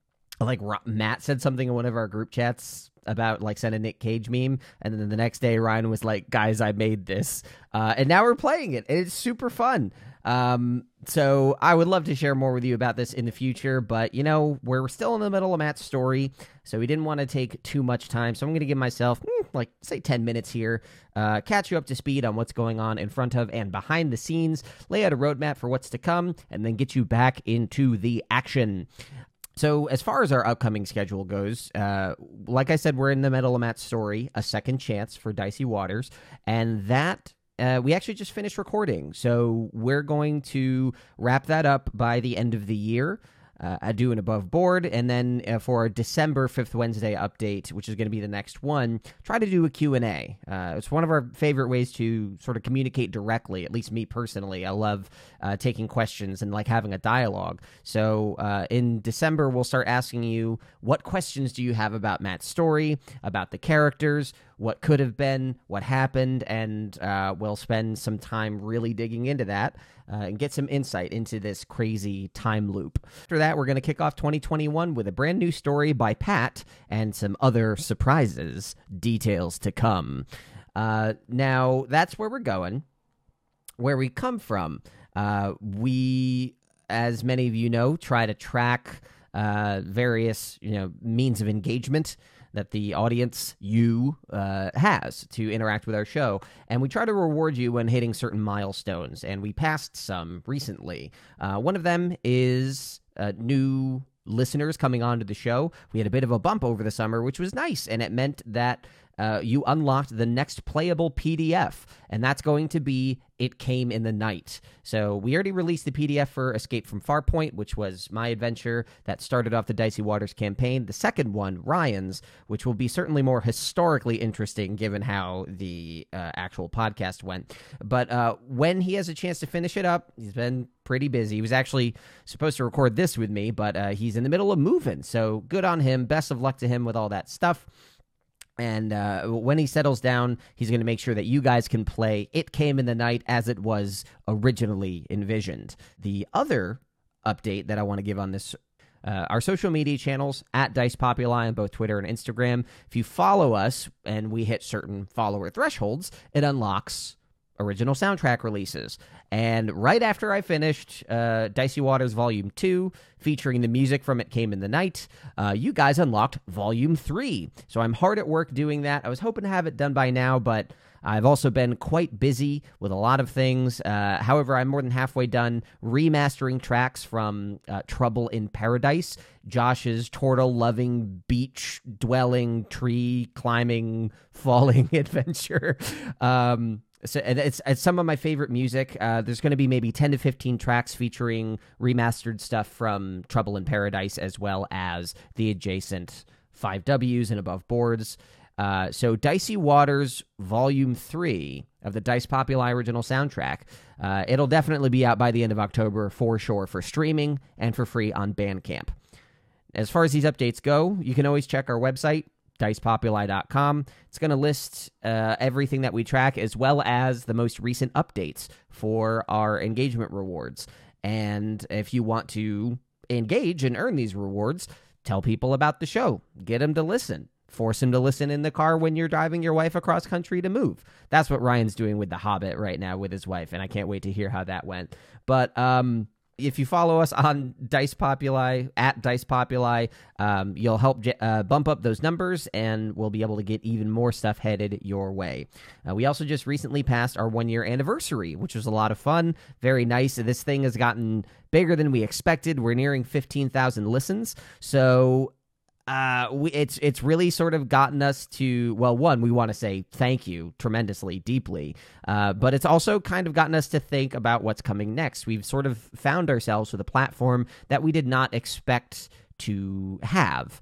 like Matt said something in one of our group chats about like send a Nick Cage meme, and then the next day Ryan was like, "Guys, I made this," uh, and now we're playing it. and It's super fun. Um, so I would love to share more with you about this in the future, but you know we're still in the middle of Matt's story, so we didn't want to take too much time. So I'm going to give myself mm, like say 10 minutes here, uh, catch you up to speed on what's going on in front of and behind the scenes, lay out a roadmap for what's to come, and then get you back into the action. So, as far as our upcoming schedule goes, uh, like I said, we're in the middle of Matt's story, A Second Chance for Dicey Waters, and that. Uh, we actually just finished recording, so we're going to wrap that up by the end of the year. Uh, I do an above board, and then uh, for our December fifth Wednesday update, which is going to be the next one, try to do a Q and A. Uh, it's one of our favorite ways to sort of communicate directly. At least me personally, I love uh, taking questions and like having a dialogue. So uh, in December, we'll start asking you what questions do you have about Matt's story, about the characters, what could have been, what happened, and uh, we'll spend some time really digging into that uh, and get some insight into this crazy time loop. After that, we're going to kick off 2021 with a brand new story by Pat and some other surprises, details to come. Uh, now, that's where we're going where we come from. Uh, we, as many of you know, try to track uh, various you know means of engagement that the audience you uh, has to interact with our show. And we try to reward you when hitting certain milestones. And we passed some recently. Uh, one of them is uh, new listeners coming onto the show. We had a bit of a bump over the summer which was nice. And it meant that uh, you unlocked the next playable PDF, and that's going to be It Came in the Night. So we already released the PDF for Escape from Farpoint, which was my adventure that started off the Dicey Waters campaign. The second one, Ryan's, which will be certainly more historically interesting given how the uh, actual podcast went. But uh, when he has a chance to finish it up, he's been pretty busy. He was actually supposed to record this with me, but uh, he's in the middle of moving. So good on him. Best of luck to him with all that stuff. And uh, when he settles down, he's going to make sure that you guys can play It Came in the Night as it was originally envisioned. The other update that I want to give on this uh, our social media channels at Dice Populi on both Twitter and Instagram. If you follow us and we hit certain follower thresholds, it unlocks original soundtrack releases. And right after I finished uh, Dicey Waters Volume 2, featuring the music from It Came in the Night, uh, you guys unlocked Volume 3. So I'm hard at work doing that. I was hoping to have it done by now, but I've also been quite busy with a lot of things. Uh, however, I'm more than halfway done remastering tracks from uh, Trouble in Paradise, Josh's turtle loving, beach dwelling, tree climbing, <laughs> falling <laughs> adventure. Um, so it's, it's some of my favorite music. Uh, there's going to be maybe 10 to 15 tracks featuring remastered stuff from Trouble in Paradise as well as the adjacent 5Ws and above boards. Uh, so Dicey Waters Volume 3 of the Dice Populi original soundtrack. Uh, it'll definitely be out by the end of October for sure for streaming and for free on Bandcamp. As far as these updates go, you can always check our website, dicepopuli.com. It's going to list uh, everything that we track as well as the most recent updates for our engagement rewards. And if you want to engage and earn these rewards, tell people about the show, get them to listen. Force them to listen in the car when you're driving your wife across country to move. That's what Ryan's doing with The Hobbit right now with his wife, and I can't wait to hear how that went. But um, if you follow us on Dice Populi at Dice Populi, um, you'll help uh, bump up those numbers, and we'll be able to get even more stuff headed your way. Uh, we also just recently passed our one year anniversary, which was a lot of fun. Very nice. This thing has gotten bigger than we expected. We're nearing fifteen thousand listens, so uh, we, it's it's really sort of gotten us to well, one, we want to say thank you tremendously, deeply, uh, but it's also kind of gotten us to think about what's coming next. We've sort of found ourselves with a platform that we did not expect to have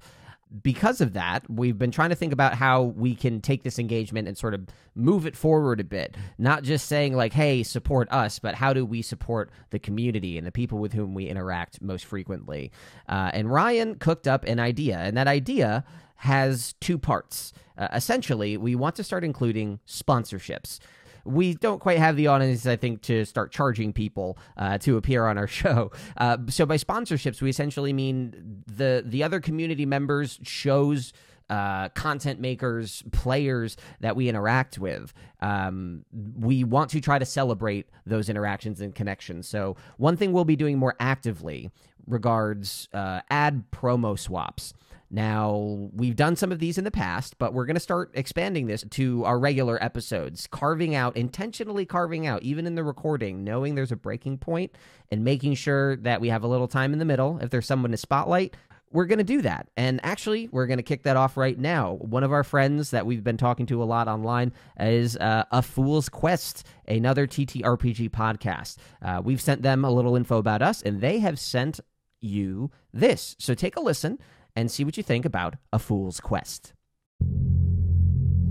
because of that, we've been trying to think about how we can take this engagement and sort of move it forward a bit. Not just saying, like, hey, support us, but how do we support the community and the people with whom we interact most frequently? Uh, and Ryan cooked up an idea, and that idea has two parts. Uh, essentially, we want to start including sponsorships we don't quite have the audience, I think, to start charging people uh, to appear on our <laughs> show. Uh, so by sponsorships, we essentially mean the the other community members shows. Uh, content makers, players that we interact with. Um, we want to try to celebrate those interactions and connections. So, one thing we'll be doing more actively regards uh, ad promo swaps. Now, we've done some of these in the past, but we're going to start expanding this to our regular episodes, carving out, intentionally carving out, even in the recording, knowing there's a breaking point and making sure that we have a little time in the middle. If there's someone to spotlight, we're going to do that. And actually, we're going to kick that off right now. One of our friends that we've been talking to a lot online is uh, A Fool's Quest, another TTRPG podcast. Uh, we've sent them a little info about us, and they have sent you this. So take a listen and see what you think about A Fool's Quest.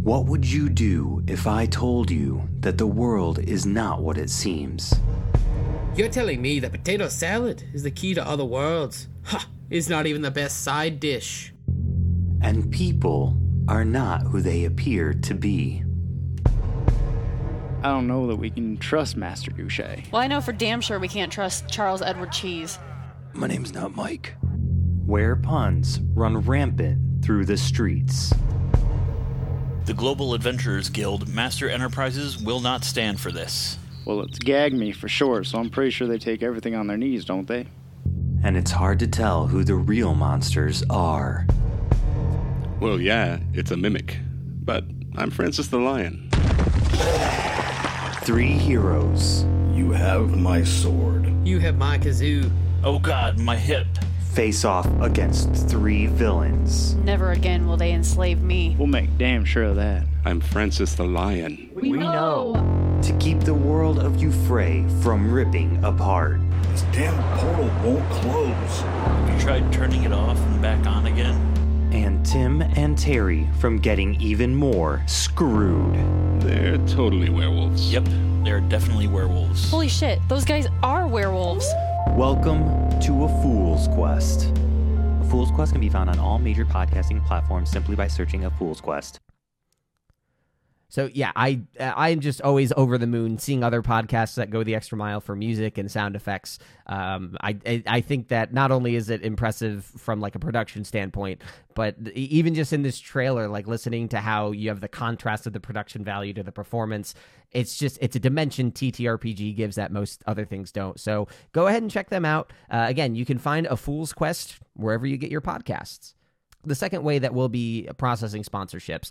What would you do if I told you that the world is not what it seems? You're telling me that potato salad is the key to other worlds? Ha! It's not even the best side dish. And people are not who they appear to be. I don't know that we can trust Master Goucher. Well, I know for damn sure we can't trust Charles Edward Cheese. My name's not Mike where puns run rampant through the streets. The Global Adventurers Guild Master Enterprises will not stand for this. Well, it's gag me for sure, so I'm pretty sure they take everything on their knees, don't they? And it's hard to tell who the real monsters are. Well, yeah, it's a mimic. But I'm Francis the Lion. Three heroes. You have my sword. You have my kazoo. Oh god, my hip face off against three villains. Never again will they enslave me. We'll make damn sure of that. I'm Francis the Lion. We, know. To keep the world of Euphrae from ripping apart. This damn portal won't close. Have you tried turning it off and back on again? And Tim and Terry from getting even more screwed. They're totally werewolves. Yep, they're definitely werewolves. Holy shit, those guys are werewolves. Welcome to A Fool's Quest. A Fool's Quest can be found on all major podcasting platforms simply by searching A Fool's Quest. So yeah, I I'm just always over the moon seeing other podcasts that go the extra mile for music and sound effects. Um, I, I I think that not only is it impressive from like a production standpoint, but even just in this trailer, like listening to how you have the contrast of the production value to the performance, it's just it's a dimension TTRPG gives that most other things don't. So go ahead and check them out. Uh, again, you can find a Fool's Quest wherever you get your podcasts. The second way that we'll be processing sponsorships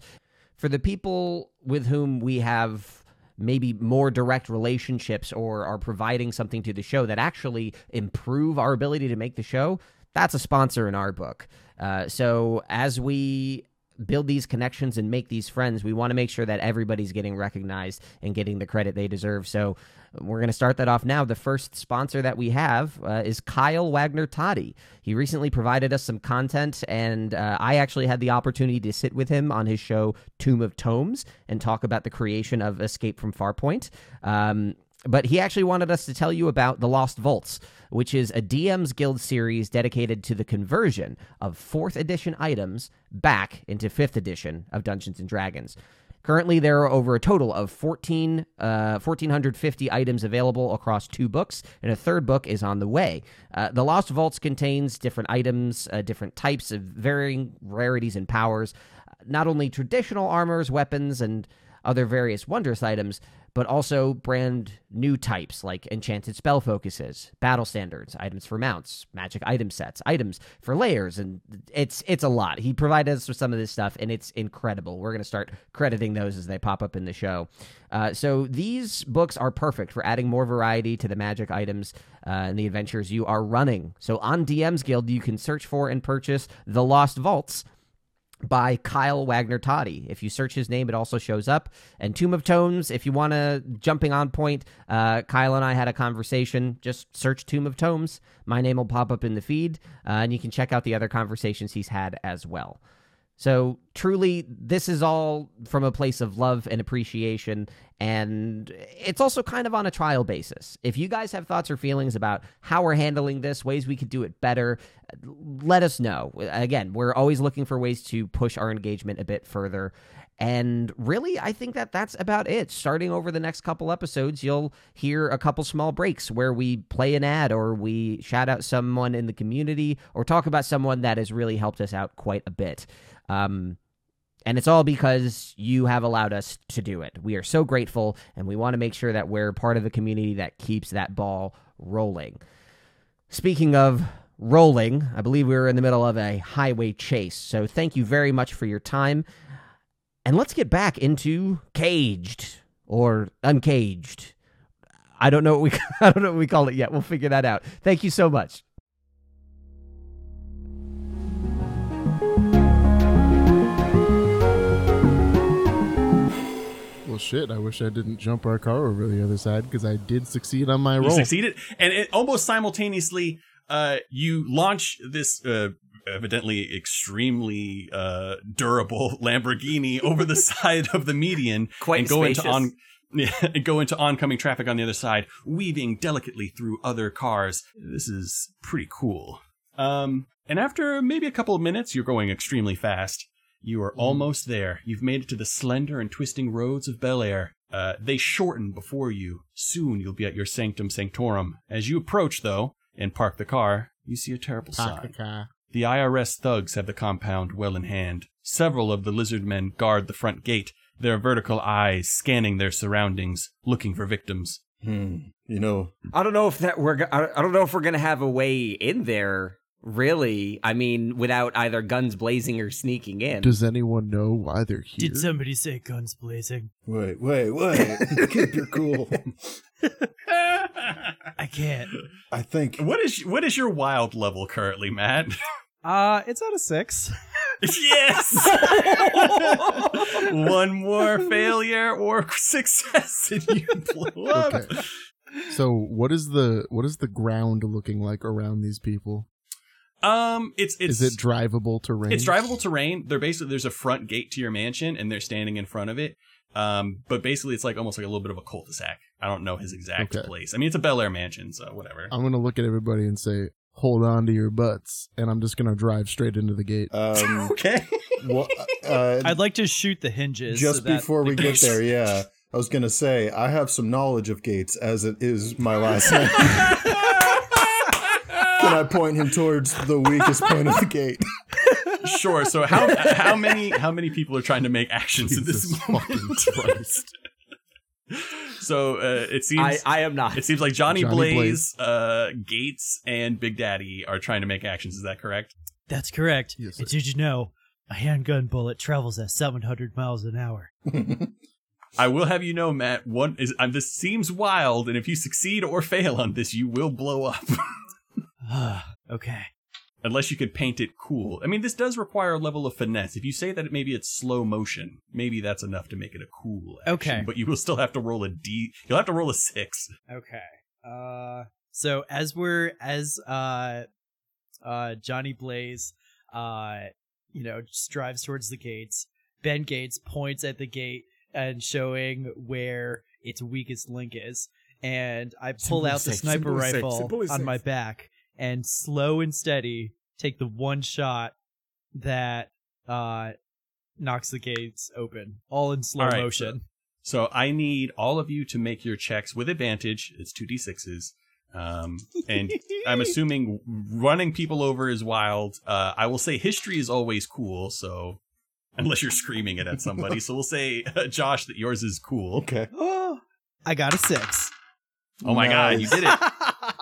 for the people with whom we have maybe more direct relationships or are providing something to the show that actually improve our ability to make the show, that's a sponsor in our book. Uh, so as we build these connections and make these friends, we want to make sure that everybody's getting recognized and getting the credit they deserve. So we're going to start that off now. The first sponsor that we have uh, is Kyle Wagner Toddy. He recently provided us some content, and uh, I actually had the opportunity to sit with him on his show Tomb of Tomes and talk about the creation of Escape from Farpoint. Um, but he actually wanted us to tell you about The Lost Vaults, which is a DM's Guild series dedicated to the conversion of 4th edition items back into 5th edition of Dungeons and Dragons. Currently, there are over a total of 14, uh, 1,450 items available across two books, and a third book is on the way. Uh, the Lost Vaults contains different items, uh, different types of varying rarities and powers, not only traditional armors, weapons, and other various wondrous items, but also brand new types like enchanted spell focuses, battle standards, items for mounts, magic item sets, items for layers, and it's it's a lot. He provided us with some of this stuff, and it's incredible. We're gonna start crediting those as they pop up in the show. Uh, so these books are perfect for adding more variety to the magic items uh, and the adventures you are running. So on DM's Guild, you can search for and purchase the Lost Vaults by Kyle Wagner Toddy. If you search his name, it also shows up. And Tomb of Tomes, if you want to jumping on point, uh, Kyle and I had a conversation. Just search Tomb of Tomes. My name will pop up in the feed, uh, and you can check out the other conversations he's had as well. So truly, this is all from a place of love and appreciation, and it's also kind of on a trial basis. If you guys have thoughts or feelings about how we're handling this, ways we could do it better, let us know. Again, we're always looking for ways to push our engagement a bit further. And really, I think that that's about it. Starting over the next couple episodes, you'll hear a couple small breaks where we play an ad or we shout out someone in the community or talk about someone that has really helped us out quite a bit. Um, and it's all because you have allowed us to do it. We are so grateful, and we want to make sure that we're part of the community that keeps that ball rolling. Speaking of rolling, I believe we were in the middle of a highway chase. So thank you very much for your time. And let's get back into caged or uncaged. I don't know what we <laughs> I don't know what we call it yet. We'll figure that out. Thank you so much. Well, shit, I wish I didn't jump our car over the other side because I did succeed on my You roll. succeeded, and it, almost simultaneously, uh, you launch this uh, evidently extremely uh, durable <laughs> Lamborghini over the <laughs> side of the median, Quite and go into on. <laughs> Yeah, go into oncoming traffic on the other side, weaving delicately through other cars. This is pretty cool. Um, and after maybe a couple of minutes, you're going extremely fast. You are almost there. You've made it to the slender and twisting roads of Bel Air. Uh, they shorten before you. Soon you'll be at your sanctum sanctorum. As you approach, though, and park the car, you see a terrible Park the sign. Car. The IRS thugs have the compound well in hand. Several of the lizard men guard the front gate, their vertical eyes scanning their surroundings, looking for victims. Hmm. You know, I don't know if that we're I I don't know if we're gonna have a way in there really. I mean, without either guns blazing or sneaking in. Does anyone know why they're here? Did somebody say guns blazing? Wait, wait, wait. <laughs> Keep your cool. I can't. I think. What is what is your wild level currently, Matt? <laughs> Uh, it's out of six. <laughs> yes. <laughs> One more failure or success, and you blow <laughs> up. Okay. So what is the what is the ground looking like around these people? Um, it's it's is it drivable terrain? It's drivable terrain. They're basically there's a front gate to your mansion, and they're standing in front of it. Um, but basically, it's like almost like a little bit of a cul-de-sac. I don't know his exact Okay. place. I mean, it's a Bel Air mansion, so whatever. I'm gonna look at everybody and say, "Hold on to your butts," and I'm just gonna drive straight into the gate. Um, <laughs> okay. well, uh, I'd like to shoot the hinges. just that before we get there, <laughs> yeah, I was gonna say I have some knowledge of gates, as it is my last name. <laughs> Can I point him towards the weakest point of the gate? sure. So how how many how many people are trying to make actions in this Jesus moment? Christ. So uh, it seems I, I am not. it seems like Johnny, Johnny Blaze, uh, Gates, and Big Daddy are trying to make actions. Is that correct? That's correct. Yes, and did you know a handgun bullet travels at 700 miles an hour? <laughs> I will have you know, Matt. One is um, this seems wild, and if you succeed or fail on this, you will blow up. <laughs> Ah, okay. Unless you could paint it cool. I mean, this does require a level of finesse. If you say that maybe it's slow motion, maybe that's enough to make it a cool action. Okay. But you will still have to roll a D. You'll have to roll a six. Okay. Uh so as we're as uh uh Johnny Blaze uh you know just drives towards the gates, Ben Gates points at the gate and showing where its weakest link is. And I pull Simple out the safe, sniper simple safe, rifle simple on safe. my back and slow and steady take the one shot that uh knocks the gates open all in slow All right, motion. So I need all of you to make your checks with advantage. It's two d6s. Um, and I'm <laughs> assuming running people over is wild. Uh, I will say history is always cool. So unless you're screaming it at somebody, so we'll say uh, Josh that yours is cool. Okay. Oh, <gasps> I got a six. Oh my god, you did it! <laughs>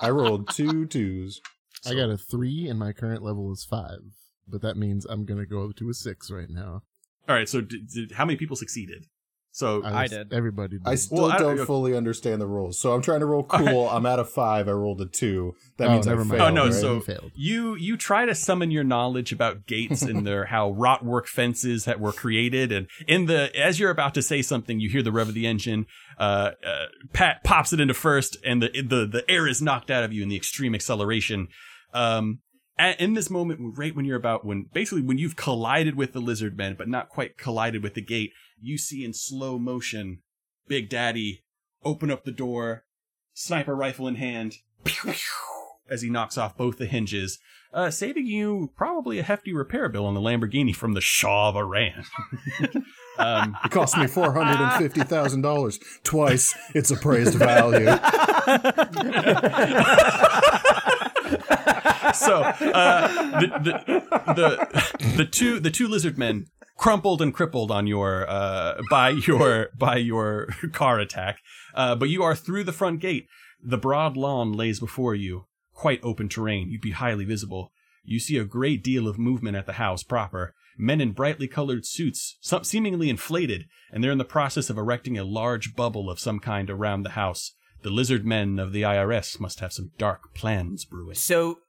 I rolled two twos. <laughs> I got a three, and my current level is five. But that means I'm gonna go up to a six right now. All right. So did, did, how many people succeeded? So I did. Everybody did. I still Well, I don't- don't fully understand the rules, so I'm trying to roll <laughs> cool. I'm at a five. I rolled a two. That Oh, means I mind. failed. Oh no! right? So You failed. you you try to summon your knowledge about gates and their how wrought work fences that were created, and in the as you're about to say something, you hear the rev of the engine. Uh, uh, Pat pops it into first, and the the the air is knocked out of you in the extreme acceleration. Um, at, in this moment, right when you're about when basically when you've collided with the lizard men, but not quite collided with the gate, you see in slow motion Big Daddy open up the door, sniper rifle in hand, as he knocks off both the hinges, uh, saving you probably a hefty repair bill on the Lamborghini from the Shah of Iran. <laughs> um, It cost me four hundred and fifty thousand dollars twice its appraised value. <laughs> so uh, the, the the the two the two lizard men crumpled and crippled on your uh, by your by your car attack, uh, but you are through the front gate. The broad lawn lays before you, quite open terrain. You'd be highly visible. You see a great deal of movement at the house proper. Men in brightly colored suits, some seemingly inflated, and they're in the process of erecting a large bubble of some kind around the house. The lizard men of the IRS must have some dark plans brewing. So,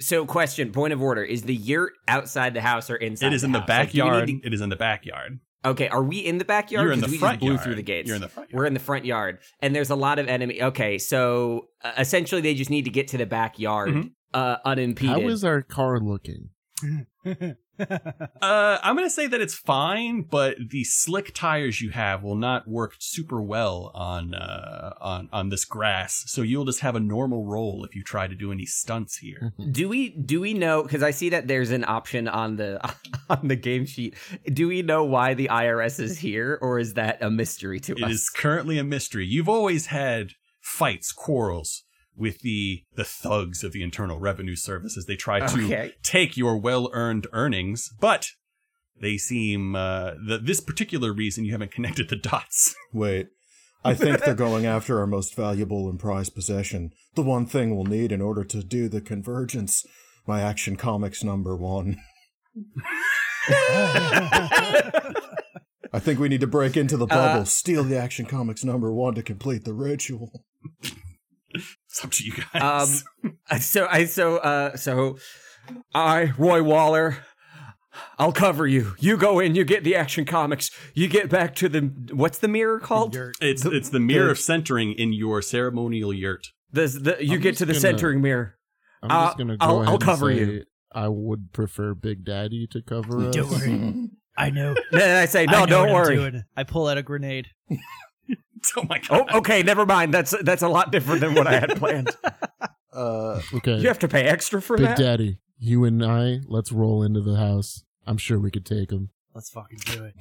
so question, point of order: Is the yurt outside the house or inside? It is in the house? Like, do we need backyard. to- It is in the backyard. Okay, are we in the backyard? You're in 'Cause the we front just blew yard. through the gates. You're in the front We're in the front yard, and there's a lot of enemy. Okay, so uh, essentially, they just need to get to the backyard Mhm. uh, unimpeded. How is our car looking? <laughs> <laughs> Uh, I'm gonna say that it's fine, but the slick tires you have will not work super well on uh, on on this grass. So you'll just have a normal roll if you try to do any stunts here. <laughs> do we do we know? Because I see that there's an option on the <laughs> on the game sheet. Do we know why the IRS is here, or is that a mystery to It us? is currently a mystery. You've always had fights, quarrels with the the thugs of the Internal Revenue Service as they try to Okay. take your well-earned earnings, but they seem uh, the, this particular reason you haven't connected the dots. <laughs> Wait. I think they're going after our most valuable and prized possession. The one thing we'll need in order to do the convergence. my Action Comics number one. <laughs> I think we need to break into the bubble, Uh, steal the Action Comics number one to complete the ritual. It's up to you guys. Um, so I so uh so I Roy Waller. I'll cover you. You go in. You get the Action Comics. You get back to the what's the mirror called? it's it's the mirror of centering in your ceremonial yurt. The, the you I'm get to the gonna- centering mirror. I'm Uh, just gonna go I'll- ahead I'll and cover say you. I would prefer Big Daddy to cover us. Don't worry. <laughs> I know. Then I say, no, I don't worry. I pull out a grenade. <laughs> Oh my god. Oh, okay, never mind. That's that's a lot different than what I had planned. <laughs> Uh, Okay. You have to pay extra for Big that. Daddy, you and I, let's roll into the house. I'm sure we could take him. Let's fucking do it.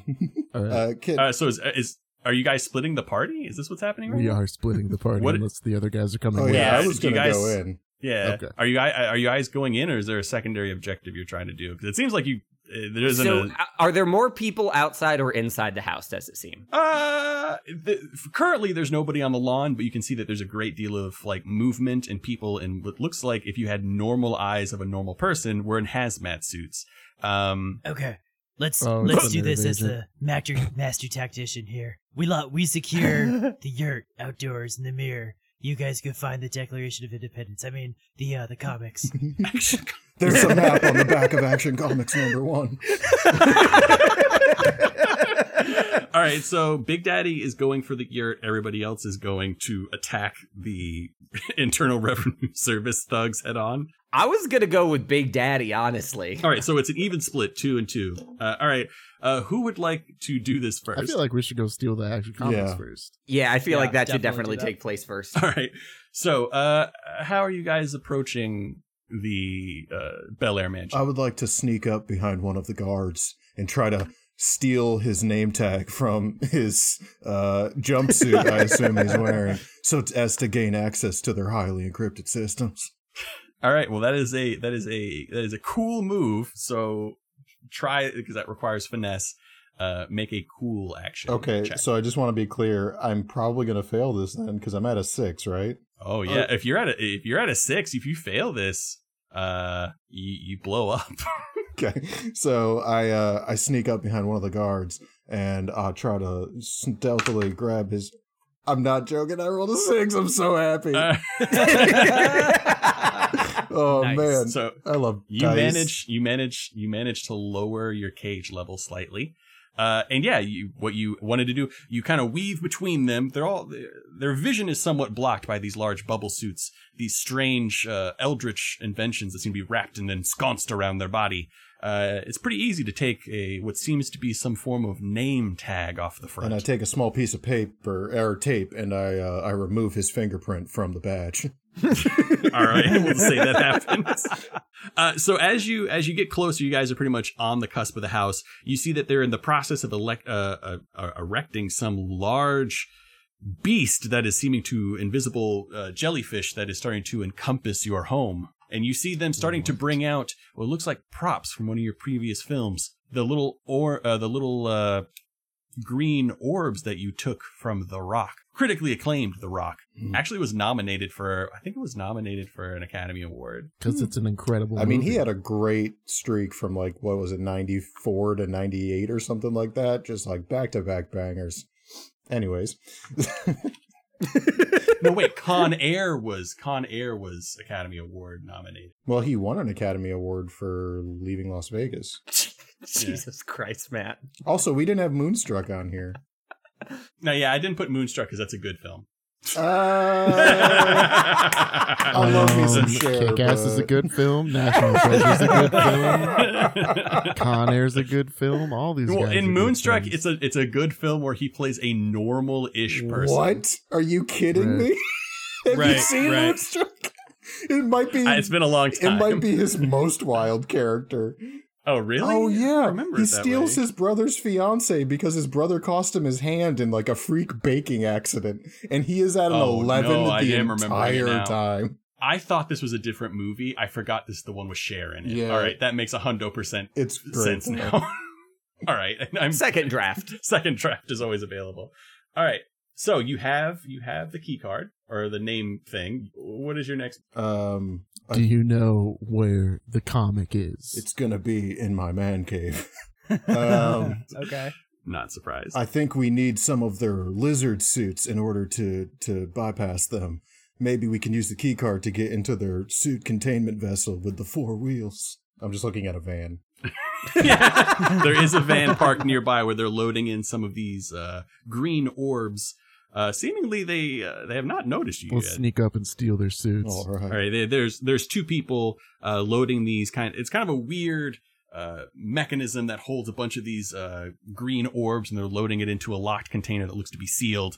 <laughs> All right. uh, kid, Uh, so is is are you guys splitting the party? Is this what's happening right we now? are splitting the party What- unless the other guys are coming oh with yeah, Yeah, I was gonna go in. Yeah. Okay. Are you guys are you guys going in, or is there a secondary objective you're trying to do? Because it seems like you there isn't So, a. are there more people outside or inside the house? Does it seem? Uh, the, currently there's nobody on the lawn, but you can see that there's a great deal of like movement and people in what looks like if you had normal eyes of a normal person, we're in hazmat suits. Um, Okay. Let's Oh, let's do this nerve as the master master tactician here. We lot we secure <laughs> the yurt outdoors in the mirror. You guys go find the Declaration of Independence. I mean the uh the comics. <laughs> There's a map on the back of Action Comics number one. <laughs> all right, so Big Daddy is going for the yurt. Everybody else is going to attack the <laughs> Internal Revenue Service thugs head on. I was gonna go with Big Daddy, honestly. All right, so it's an even split, two and two. Uh, all right, uh, who would like to do this first? I feel like we should go steal the action comics Yeah. first. Yeah, I feel Yeah, like that should definitely definitely that. take place first. <laughs> All right. So, uh, how are you guys approaching the uh, Bel Air mansion? I would like to sneak up behind one of the guards and try to steal his name tag from his uh, jumpsuit, I assume he's <laughs> wearing, so t- as to gain access to their highly encrypted systems. All right. Well, that is a that is a that is a cool move. So try because that requires finesse. Uh, make a cool action. Okay, check. so I just want to be clear. I'm probably going to fail this then because I'm at a six, right? oh yeah, if you're at a if you're at a six, if you fail this, uh, you you blow up. <laughs> Okay, so I uh, I sneak up behind one of the guards and I try to stealthily grab his. I'm not joking. I rolled a six. I'm so happy. Uh, <laughs> <laughs> <laughs> oh Nice. man, so I love you dice. manage you manage you manage to lower your cage level slightly uh and yeah you what you wanted to do you kind of weave between them they're all their- vision is somewhat blocked by these large bubble suits these strange uh, eldritch inventions that seem to be wrapped and ensconced around their body uh it's pretty easy to take a what seems to be some form of name tag off the front And I take a small piece of paper or tape and I uh, I remove his fingerprint from the badge. <laughs> <laughs> All right, we'll say that happens. Uh, so as you as you get closer, you guys are pretty much on the cusp of the house. You see that they're in the process of elect, uh, uh, uh, erecting some large beast that is seeming to invisible uh, jellyfish that is starting to encompass your home. And you see them starting to bring out what looks like props from one of your previous films. The little or uh, the little uh, green orbs that you took from The Rock. Critically acclaimed The Rock. Hmm. Actually was nominated for I think it was nominated for an Academy Award. Because it's an incredible I mean, he had a great streak from like what was it, ninety four to ninety eight or something like that. Just like back to back bangers. Anyways, <laughs> No wait, Con Air was Con Air was Academy Award nominated. well, he won an Academy Award for leaving Las Vegas. <laughs> <laughs> Jesus Christ, Matt. Also, we didn't have Moonstruck on here. <laughs> No, yeah, I didn't put Moonstruck because that's a good film. Uh, I love me some Cher, Kick-Ass is a good film. National Treasure is a good film. <laughs> Con Air's a good film. All these well, guys in Moonstruck, it's a it's a good film where he plays a normal-ish person. What? Are you kidding Right. me? have you seen right. Moonstruck? It might be. It's been a long time. it might be his most wild character. Oh, really? Oh I yeah, remember he it that steals way. his brother's fiance because his brother cost him his hand in like a freak baking accident, and he is at an Oh, eleven no, I the am remembering entire now. time. I thought this was a different movie. I forgot this is the one with Cher in it. Yeah. All right, that makes a hundo percent It's great. sense now. <laughs> All right, I'm Second draft. <laughs> second draft is always available. All right. So you have you have the key card or the name thing. What is your next? Um, Do you know where the comic is? it's gonna be in my man cave. <laughs> um, <laughs> Okay. Not surprised. I think we need some of their lizard suits in order to to bypass them. Maybe we can use the key card to get into their suit containment vessel with the four wheels. I'm just looking at a van. yeah, <laughs> there is a van parked nearby where they're loading in some of these uh, green orbs. Uh, seemingly, they uh, they have not noticed you We'll yet. sneak up and steal their suits. All right. All right, there- there's there's two people uh, loading these kind. It's kind of a weird uh, mechanism that holds a bunch of these uh, green orbs, and they're loading it into a locked container that looks to be sealed.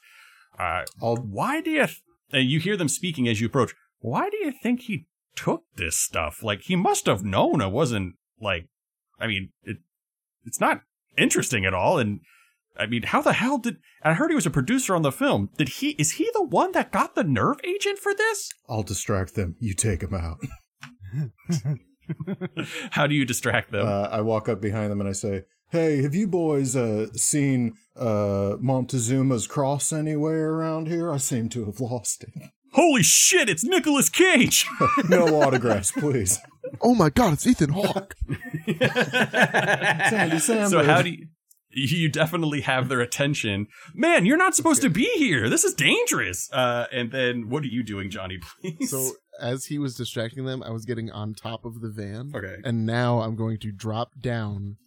Uh, I'll why do you? Th- and you hear them speaking as you approach. Why do you think he took this stuff? Like he must have known it wasn't like. I mean, it it's not interesting at all, and. I mean, how the hell did I heard he was a producer on the film? Did he is he the one that got the nerve agent for this? I'll distract them. You take them out. <laughs> How do you distract them? Uh, I walk up behind them and I say, "Hey, have you boys uh, seen uh, Montezuma's cross anywhere around here? I seem to have lost it. <laughs> Holy shit, it's Nicolas Cage! <laughs> no autographs, please." Oh my god, it's Ethan Hawke. Sandy Samberg. so how do you you definitely have their attention. Man, you're not supposed to be here. This is dangerous. Uh, and then what are you doing, Johnny, <laughs> please? So as he was distracting them, I was getting on top of the van. Okay. And now I'm going to drop down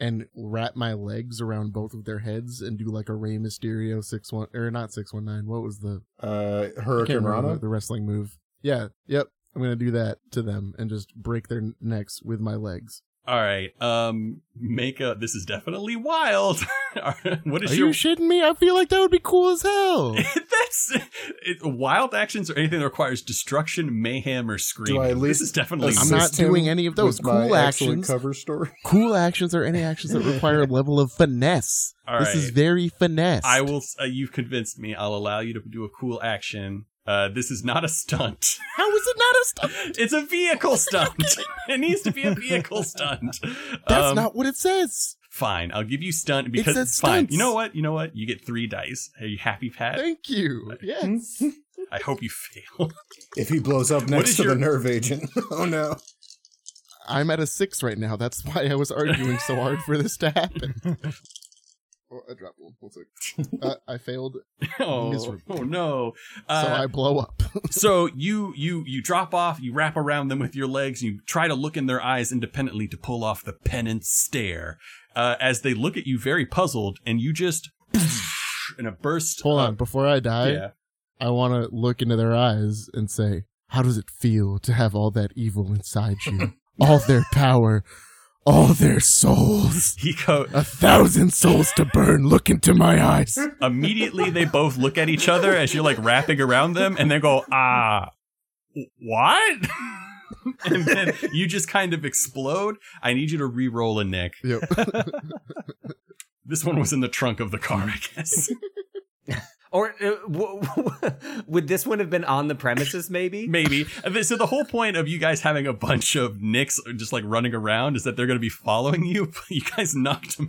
and wrap my legs around both of their heads and do like a Rey Mysterio six one or not six one nine. What was the uh, I Hurricanrana? the wrestling move? Yeah. Yep. I'm gonna do that to them and just break their necks with my legs. All right. Um, make a. This is definitely wild. <laughs> what is Are your? you shitting me? I feel like that would be cool as hell. <laughs> That's it, wild actions or anything that requires destruction, mayhem, or screaming. Do I at least this is definitely. I'm not doing any of those. Cool actions. Cover story. <laughs> cool actions are any actions that require a level of finesse. All this is very finesse. I will. Uh, you've convinced me. I'll allow you to do a cool action. Uh, this is not a stunt. <laughs> How is it not a stunt? <laughs> It's a vehicle <laughs> stunt. it needs to be a vehicle stunt. That's Um, not what it says. fine. I'll give you stunt because says fine. You know what? You know what? You get three dice. Are you happy, Pat? Thank you. Yes. I hope you fail. If he blows up next to your- the nerve agent, oh no! I'm at a six right now. That's why I was arguing so hard for this to happen. Oh, I dropped one. One sec. Uh, <laughs> I failed, oh, oh no. so Uh, I blow up. <laughs> so you you you drop off, you wrap around them with your legs, you try to look in their eyes independently to pull off the penance stare. Uh, as they look at you very puzzled, and you just <laughs> in a burst. Hold on, before I die, Yeah. I want to look into their eyes and say, "How does it feel to have all that evil inside you? all their power, all their souls, <laughs> He go a thousand souls to burn. Look into my eyes." immediately. They both look at each other as you're like wrapping around them, and they go, "Ah, what?" <laughs> and then you just kind of explode. I need you to re-roll a Nick. Yep. <laughs> This one was in the trunk of the car, I guess. Or uh, w- w- <laughs> would this one have been on the premises? Maybe. <laughs> Maybe. So the whole point of you guys having a bunch of Nicks just like running around is that they're going to be following you. But you guys knocked them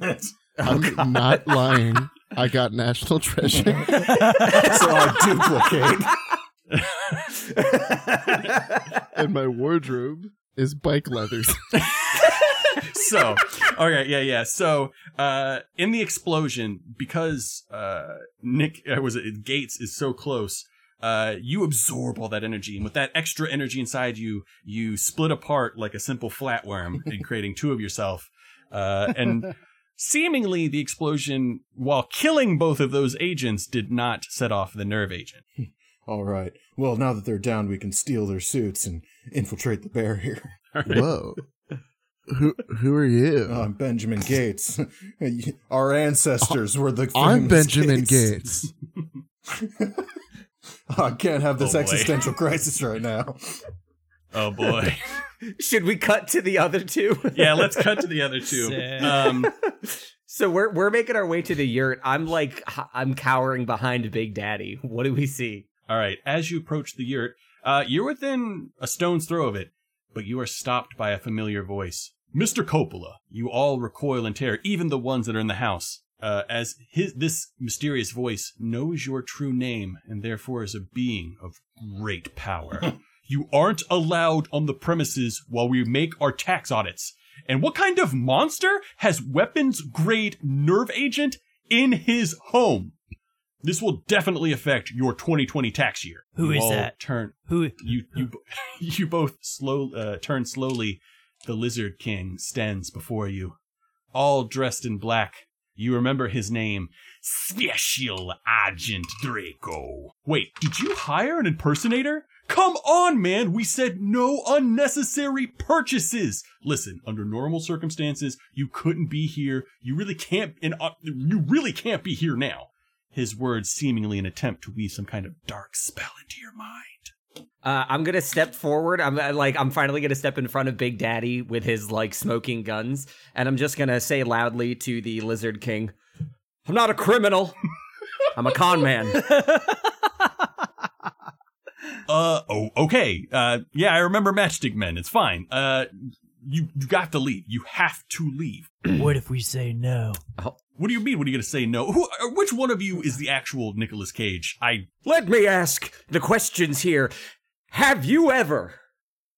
out. I'm not lying. I got National Treasure. <laughs> So I duplicate. and my wardrobe is bike leathers. So okay yeah yeah so uh in the explosion because uh nick uh, was it gates is so close uh you absorb all that energy and with that extra energy inside you you split apart like a simple flatworm and <laughs> creating two of yourself uh and seemingly the explosion while killing both of those agents did not set off the nerve agent <laughs> All right. Well, now that they're down, we can steal their suits and infiltrate the barrier. <laughs> Whoa. Who who are you? I'm Benjamin Gates. <laughs> Our ancestors were the. I'm Benjamin Gates. <laughs> I can't have this Oh, existential crisis right now. oh boy <laughs> Should we cut to the other two? yeah let's cut to the other two um So we're we're making our way to the yurt. I'm like I'm cowering behind Big Daddy. What do we see? All right, as you approach the yurt, uh, you're within a stone's throw of it, but you are stopped by a familiar voice. Mr. Coppola, you all recoil in terror, even the ones that are in the house. uh, as his this mysterious voice knows your true name and therefore is a being of great power. <laughs> you aren't allowed on the premises while we make our tax audits. And what kind of monster has weapons grade nerve agent in his home? This will definitely affect your 2020 tax year. Who You is that? Turn Who? you you <laughs> you both slow uh, turn slowly. The Lizard King stands before you, all dressed in black. You remember his name, Special Agent Draco. Wait, did you hire an impersonator? Come on, man! We said no unnecessary purchases. Listen, under normal circumstances, you couldn't be here. You really can't, and uh, you really can't be here now. His words seemingly an attempt to weave some kind of dark spell into your mind. Uh, I'm gonna step forward. I'm uh, like, I'm finally gonna step in front of Big Daddy with his like smoking guns, and I'm just gonna say loudly to the Lizard King, "I'm not a criminal. <laughs> I'm a con man." <laughs> Uh oh okay. Uh yeah, I remember Matchstick Men. It's fine. Uh you you got to leave. You have to leave. <clears throat> what if we say no? What do you mean? What are you gonna say? No. Who? uh, Which one of you is the actual Nicolas Cage? I. Let me ask the questions here. Have you ever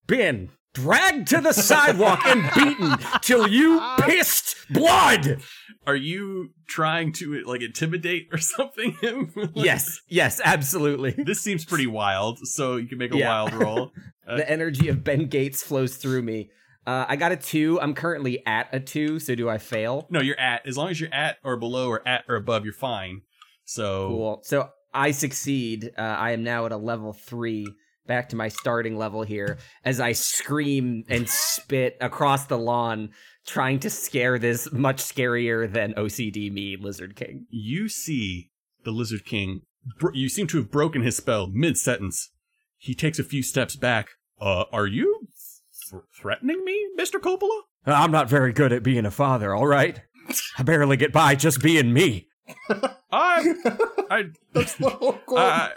been dragged to the sidewalk and beaten till you pissed blood? Are you trying to like intimidate or something? Him? <laughs> Yes, yes, absolutely. This seems pretty wild. So you can make a Yeah. wild roll. <laughs> Uh, the energy of Ben Gates flows through me. Uh, I got a two. I'm currently at a two, so do I fail? no, you're at. As long as you're at or below or at or above, you're fine. So Cool. So I succeed. Uh, I am now at a level three, back to my starting level here, as I scream and spit across the lawn, trying to scare this much scarier than OCD me, Lizard King. you see the Lizard King. Bro- you seem to have broken his spell mid sentence. He takes a few steps back. Uh, are you th- threatening me, Mister Coppola? I'm not very good at being a father, all right? I barely get by just being me. <laughs> I, I, That's the whole goal. I,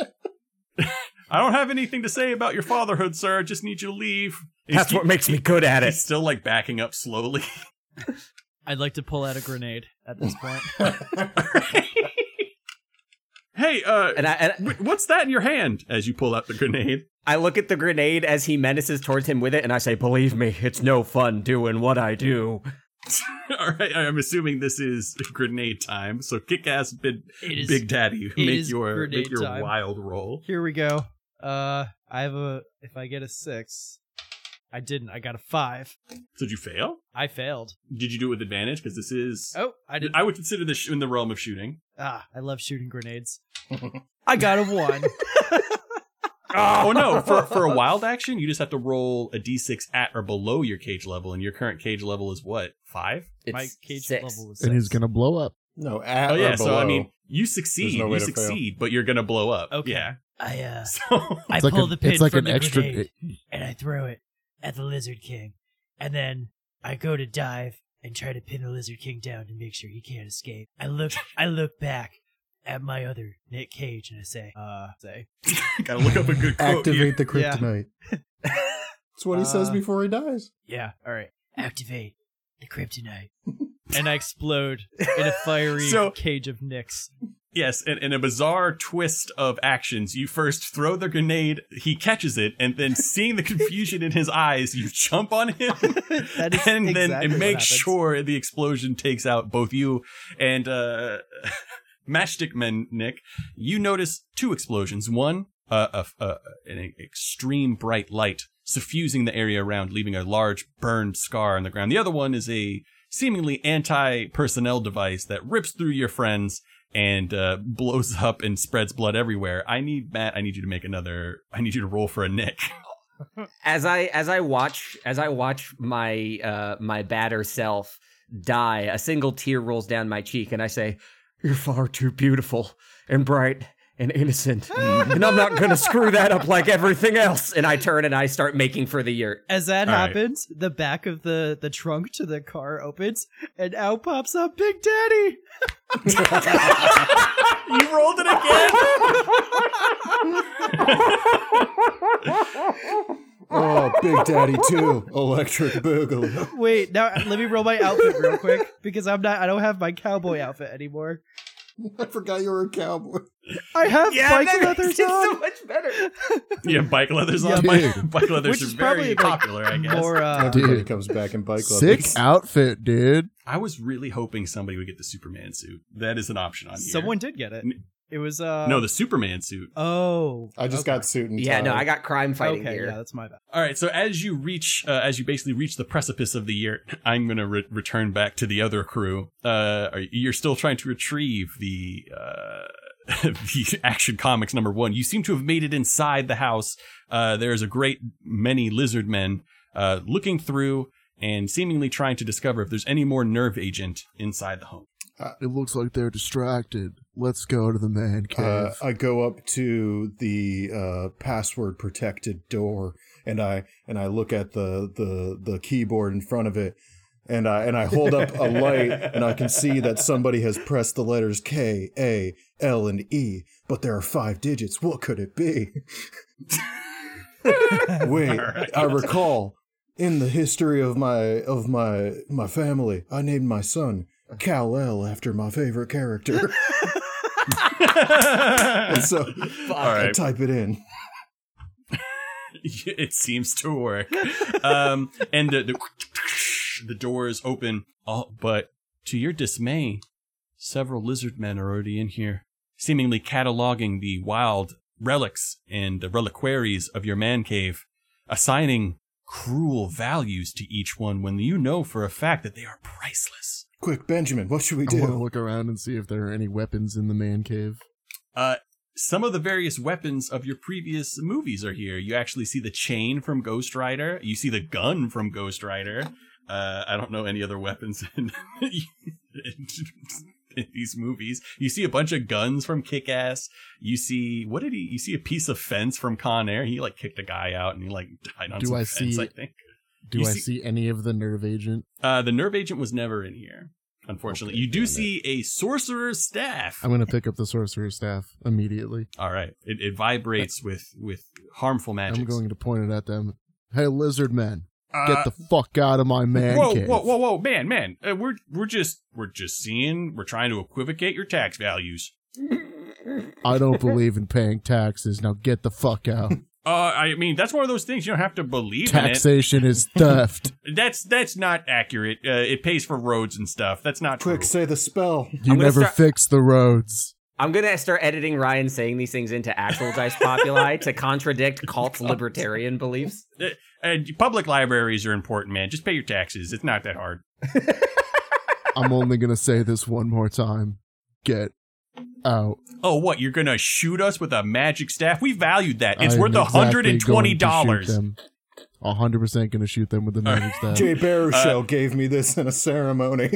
I don't have anything to say about your fatherhood, sir. I just need you to leave. He's That's what makes me good at it. He's still like backing up slowly. I'd like to pull out a grenade at this point. <laughs> <laughs> hey, uh, And I, and wh- what's that in your hand? As you pull out the grenade. I look at the grenade as he menaces towards him with it, and I say, Believe me, it's no fun doing what I do. <laughs> All right, I'm assuming this is grenade time. So kick ass, big, It is- big daddy, make your make your time. wild roll. Here we go. Uh, I have a. If I get a six, I didn't. I got a five. Did you fail? I failed. Did you do it with advantage? Because this is. Oh, I did. I would consider this in the realm of shooting. Ah, I love shooting grenades. <laughs> I got a one. <laughs> Oh no! <laughs> For for a wild action, you just have to roll a d6 at or below your cage level, and your current cage level is what five? It's My cage six. level was and he's gonna blow up. no, at Oh yeah, or so I mean, you succeed, no you to fail. succeed, but you're gonna blow up. Okay. Yeah. I uh, <laughs> So I It's like pull a- the pin it's like from an the extra- grenade and I throw it at the Lizard King, and then I go to dive and try to pin the Lizard King down to make sure he can't escape. I look, I look back at my other Nick Cage and I say, uh, say, <laughs> gotta look up a good quote. here. activate the Yeah. kryptonite. <laughs> That's what he says Uh, before he dies. yeah, all right, activate the kryptonite, <laughs> and I explode in a fiery So- cage of Nicks. Yes, and in a bizarre twist of actions, you first throw the grenade, he catches it, and then seeing the confusion in his eyes, you jump on him That is and then exactly and make sure the explosion takes out both you and uh Matchstick Men, Nick. You notice two explosions. One, uh, a, a, an extreme bright light suffusing the area around, leaving a large burned scar on the ground. The other one is a seemingly anti-personnel device that rips through your friends and uh, blows up and spreads blood everywhere. I need Matt. I need you to make another. I need you to roll for a Nick. <laughs> as I as I watch as I watch my uh my batter self die, a single tear rolls down my cheek, and I say, "You're far too beautiful and bright and innocent, and I'm not gonna screw that up like everything else." And I turn and I start making for the yurt. As that All right. happens, the back of the the trunk to the car opens, and out pops up Big Daddy. <laughs> you rolled it again. <laughs> Oh, Big Daddy 2, Electric Boogaloo. Wait, now let me roll my outfit real quick because I'm not. I don't have my cowboy outfit anymore. I forgot you were a cowboy. I have Yeah, bike that leathers <laughs> makes it on. so much better. Yeah, bike leathers on. Yeah, Bike, bike leathers Which are is very probably, like, popular, I guess. More. Uh, Everybody Dude. comes back in bike Sick leathers. Sick outfit, dude. I was really hoping somebody would get the Superman suit. That is an option on here. someone did get it. N- It was. uh no, the Superman suit. Oh, I just okay. got suit and Yeah, no. I got crime fighting Okay, gear. yeah, that's my bad. All right, so as you reach, uh, as you basically reach the precipice of the year, I'm gonna re- return back to the other crew. Uh, are- you're still trying to retrieve the uh, <laughs> the Action Comics number one. You seem to have made it inside the house. Uh, there's a great many lizard men uh, looking through and seemingly trying to discover if there's any more nerve agent inside the home. It looks like they're distracted. Let's go to the man cave. Uh, I go up to the uh, password protected door and I and I look at the, the the keyboard in front of it and I and I hold up a light and I can see that somebody has pressed the letters K A L and E, but there are five digits. What could it be? <laughs> Wait, <laughs> I recall in the history of my of my my family, I named my son Kal-El after my favorite character. <laughs> and so All I right. type it in. <laughs> it seems to work. Um, and the, the, the doors open, all, but to your dismay, several lizard men are already in here, seemingly cataloging the wild relics and the reliquaries of your man cave, assigning cruel values to each one when you know for a fact that they are priceless. Quick, Benjamin, what should we do? I want to look around and see if there are any weapons in the man cave. Uh, some of the various weapons of your previous movies are here. You actually see the chain from Ghost Rider. You see the gun from Ghost Rider. Uh, I don't know any other weapons <laughs> in, in these movies. You see a bunch of guns from Kick Ass. You see what did he? You see a piece of fence from Con Air. He like kicked a guy out and he like died on Do some I fence. see- I think. Do You I see- see any of the nerve agent? Uh, the nerve agent was never in here. Unfortunately, Okay, you do damn it. see a sorcerer's staff. I'm gonna pick up the sorcerer's staff immediately. All right, it, it vibrates <laughs> with with harmful magic. I'm going to point it at them. Hey, lizard men, Uh, get the fuck out of my man whoa, cave. whoa, whoa, whoa, man, man. Uh, we're we're just we're just seeing. We're trying to equivocate your tax values. I don't believe in paying taxes. Now get the fuck out. <laughs> Uh, I mean that's one of those things you don't have to believe in Taxation is <laughs> theft. That's that's not accurate. Uh, it pays for roads and stuff. That's not Quick, true. say the spell. You gonna never start- fix the roads. I'm gonna start editing Ryan saying these things into actual dice populi <laughs> to contradict cult's libertarian beliefs. Uh, and public libraries are important, man. Just pay your taxes. It's not that hard. <laughs> I'm only gonna say this one more time. Get out. Oh, what? You're gonna shoot us with a magic staff? We valued that. It's I'm worth a hundred and exactly twenty going to shoot dollars. them. A hundred percent gonna shoot them with the magic staff. Jay Baruchel Uh, gave me this in a ceremony.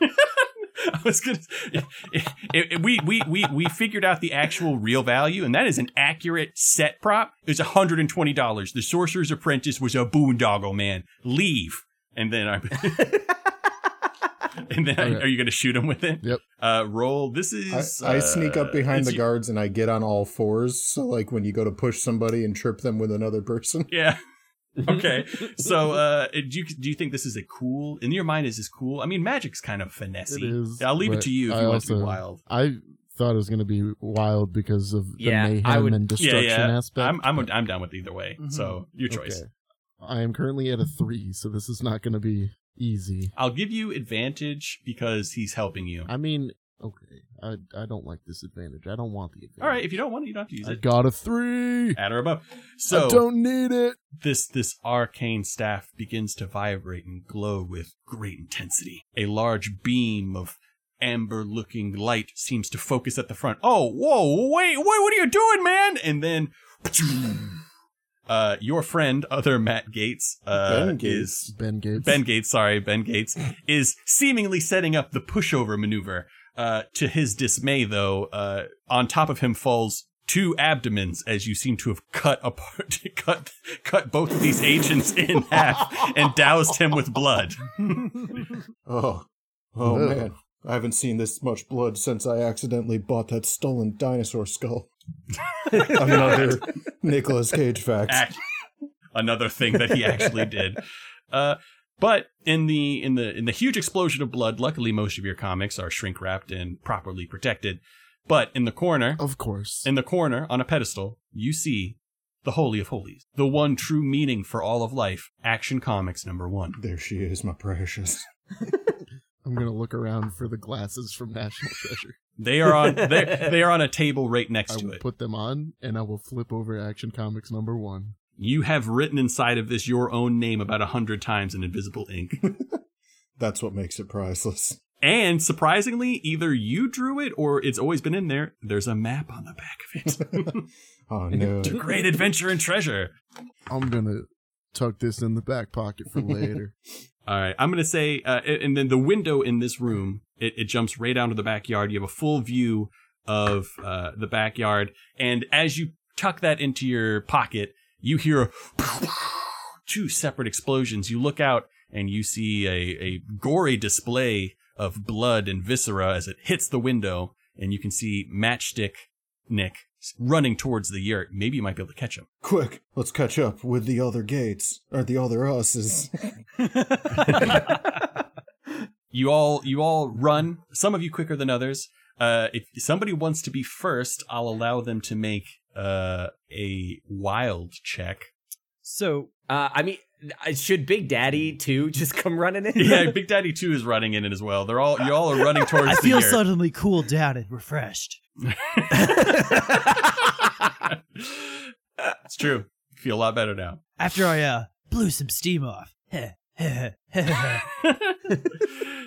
<laughs> I was gonna. It, it- we we we we figured out the actual real value, and that is an accurate set prop. It's hundred and twenty dollars. The Sorcerer's Apprentice was a boondoggle, man. Leave, and then I. <laughs> <laughs> <laughs> and then Okay. are you gonna shoot him with it? Yep. Uh, roll. This is. I, I sneak up uh, behind the y- guards and I get on all fours. So, like, when you go to push somebody and trip them with another person. <laughs> Yeah. Okay. <laughs> so, uh, do you do you think this is a cool? In your mind, is this cool? I mean, magic's kind of finessey. It is. I'll leave it to you if I you want to be wild. I thought it was gonna be wild because of the Yeah, mayhem would- and destruction yeah. aspect. I'm I'm but- I'm down with either way. Mhm. So your choice. Okay. I am currently at a three, so this is not gonna be easy. I'll give you advantage because he's helping you. I mean, okay, I I don't like this advantage. I don't want the advantage. All right, if you don't want it, you don't have to use it. I it. got a three. At or above. I So don't need it. this this arcane staff begins to vibrate and glow with great intensity. A large beam of amber-looking light seems to focus at the front. Oh, whoa, wait, wait, what are you doing, man? And then, <laughs> uh, your friend, other Matt Gates, uh, Ben Gates. is Ben Gates. Ben Gates, sorry, Ben Gates, is seemingly setting up the pushover maneuver. Uh, to his dismay, though, uh, on top of him falls two abdomens, as you seem to have cut apart, <laughs> cut, cut both of these agents in half and doused him with blood. <laughs> Oh, oh man. I haven't seen this much blood since I accidentally bought that stolen dinosaur skull. Another <laughs> Nicolas Cage fact. Ac- another thing that he actually did. Uh, but in the in the in the huge explosion of blood, luckily most of your comics are shrink wrapped and properly protected. But in the corner, Of course. in the corner on a pedestal, you see the Holy of Holies, the one true meaning for all of life. Action Comics number one. There she is, my precious. <laughs> I'm gonna look around for the glasses from National <laughs> Treasure. They are on they <laughs> they are on a table right next to you. I to will it. put them on, and I will flip over Action Comics number one. You have written inside of this your own name about a hundred times in invisible ink. <laughs> That's what makes it priceless. And surprisingly, either you drew it or it's always been in there. There's a map on the back of it. Oh no. to great adventure and treasure. I'm gonna tuck this in the back pocket for later. All right, I'm gonna say, uh, and then the window in this room, it, it jumps right down to the backyard. You have a full view of uh, the backyard, and as you tuck that into your pocket, you hear <laughs> two separate explosions. You look out and you see a, a gory display of blood and viscera as it hits the window, and you can see Matchstick Nick running towards the yurt. Maybe you might be able to catch him. Quick, let's catch up with the other gates or the other us's. <laughs> you all you all run some of you quicker than others uh if somebody wants to be first i'll allow them to make uh a wild check So Uh, I mean, should Big Daddy too just <laughs> come running in? yeah big daddy 2 is running in it as well they're all you all are running <laughs> towards I the feel yurt. suddenly cooled down and refreshed. <laughs> it's true feel a lot better now After I uh blew some steam off. <laughs>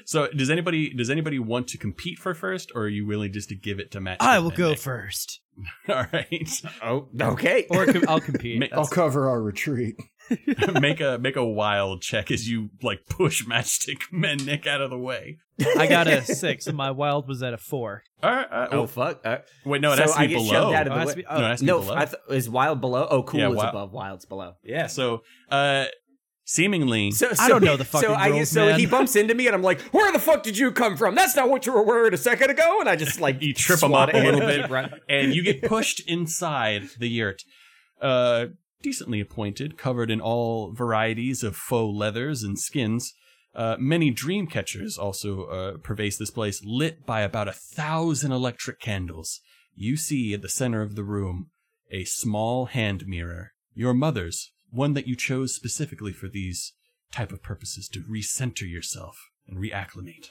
so does anybody does anybody want to compete for first or are you willing just to give it to matt I will go first. <laughs> all right Oh, okay. Or com- I'll compete. <laughs> Ma- I'll cover our retreat. make a make a wild check as you like push matchstick men nick out of the way I got a six, and my wild was at a four. all right, all right. Oh well, fuck! Uh, wait no it so has to I be get below shoved out of Oh, the it way. to be- no, it has to be no, below. Th- is wild below? Oh, cool Yeah, is wi- above. Wild's below. Yeah, so uh seemingly So, I don't know the fucking so I, rules, so man. he bumps into me, and I'm like, "Where the fuck did you come from? That's not what you were wearing a second ago." And I just <laughs> like you trip him swat up a little and bit keep running. and you get pushed inside the yurt. Uh decently appointed, covered in all varieties of faux leathers and skins. Uh, many dream catchers also uh, pervade this place, lit by about a thousand electric candles. You see at the center of the room a small hand mirror, your mother's, one that you chose specifically for these type of purposes to recenter yourself and reacclimate.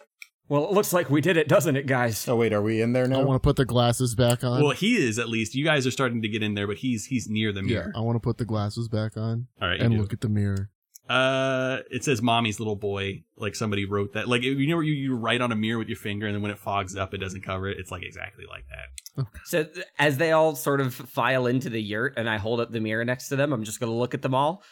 Well, it looks like we did it, doesn't it, guys? Oh wait, are we in there now? I want to put the glasses back on. Well, he is at least. You guys are starting to get in there, but he's he's near the yeah, mirror. I want to put the glasses back on All right, and look at the mirror. Uh, it says "mommy's little boy." Like somebody wrote that. Like you know, you you write on a mirror with your finger, and then when it fogs up, it doesn't cover it. It's like exactly like that. So as they all sort of file into the yurt, and I hold up the mirror next to them, I'm just gonna look at them all.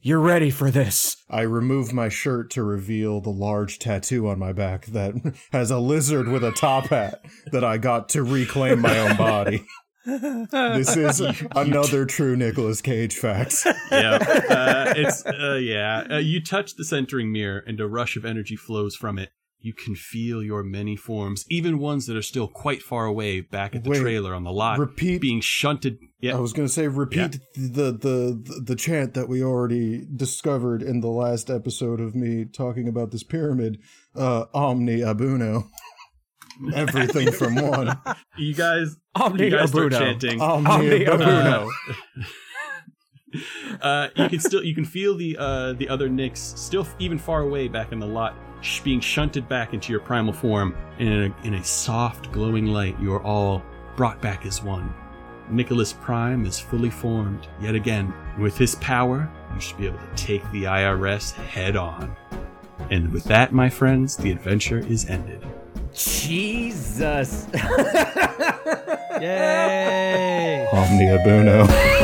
You're ready for this. I remove my shirt to reveal the large tattoo on my back that <laughs> has a lizard with a top hat that I got to reclaim my own body. <laughs> This is <laughs> another true Nicolas Cage fact. <laughs> Yeah, uh, it's uh, yeah. Uh, you touch the centering mirror, and a rush of energy flows from it. You can feel your many forms, even ones that are still quite far away, back at the Wait, trailer on the lot, repeat- being shunted. Yeah, I was gonna say repeat the, the the the chant that we already discovered in the last episode of me talking about this pyramid. Uh, Omni Abuno. <laughs> <laughs> Everything from one. you guys, Omni you guys start chanting. Omni, Omni Abuno. <laughs> uh, you can still you can feel the uh, the other Nicks still even far away back in the lot, sh- being shunted back into your primal form. And in a, in a soft, glowing light, you are all brought back as one. Nicolas Prime is fully formed yet again. With his power, you should be able to take the IRS head on. And with that, my friends, the adventure is ended. Jesus. <laughs> Yay! Omni Abuno. <laughs>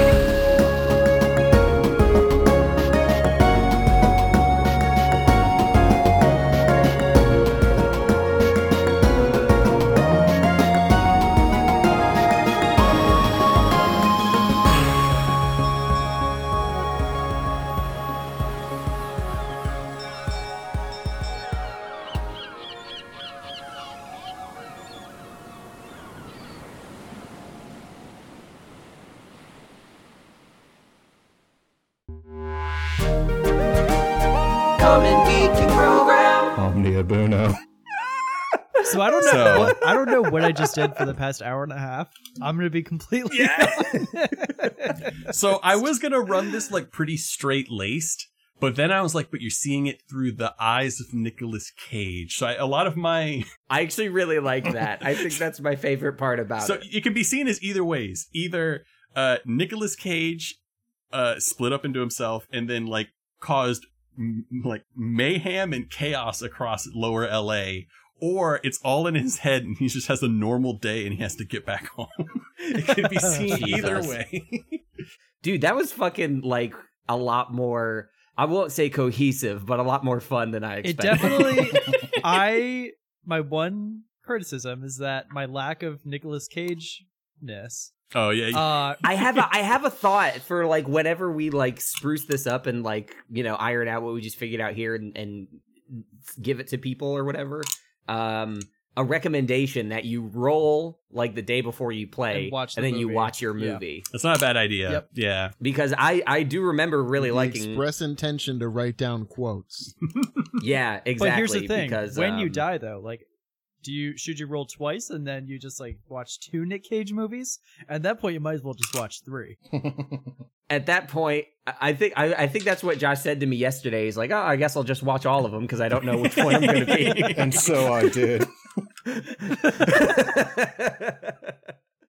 did for the past hour and a half. I'm gonna be completely. <laughs> So I was gonna run this like pretty straight laced, but then I was like, but you're seeing it through the eyes of Nicolas Cage. So I, a lot of my <laughs> I actually really like that. I think that's my favorite part about so it. it can be seen as either ways. Either uh Nicolas Cage uh split up into himself and then like caused m- like mayhem and chaos across lower LA. Or it's all in his head and he just has a normal day and he has to get back <laughs> home. it can be seen <laughs> either way. Dude, that was fucking like a lot more. I won't say cohesive, but a lot more fun than I It expected. definitely. <laughs> I my one criticism is that my lack of Nicolas Cage ness. oh yeah. Uh, I have a I have a thought for like whenever we like spruce this up and like you know iron out what we just figured out here and, and give it to people or whatever. Um, a recommendation that you roll like the day before you play, And watch the then you watch your Yeah. movie. That's not a bad idea. Yep. Yeah. Because I I do remember really The liking. express intention to write down quotes. <laughs> yeah, exactly. but here's the thing: Because when you um, die, though, like, do you should you roll twice and then you just like watch two Nick Cage movies? At that point, you might as well just watch three. <laughs> at that point, I- I think I, I think that's what Josh said to me yesterday. He's like, "Oh, I guess I'll just watch all of them because I don't know which one I'm going to be." <laughs> and so I did. <laughs>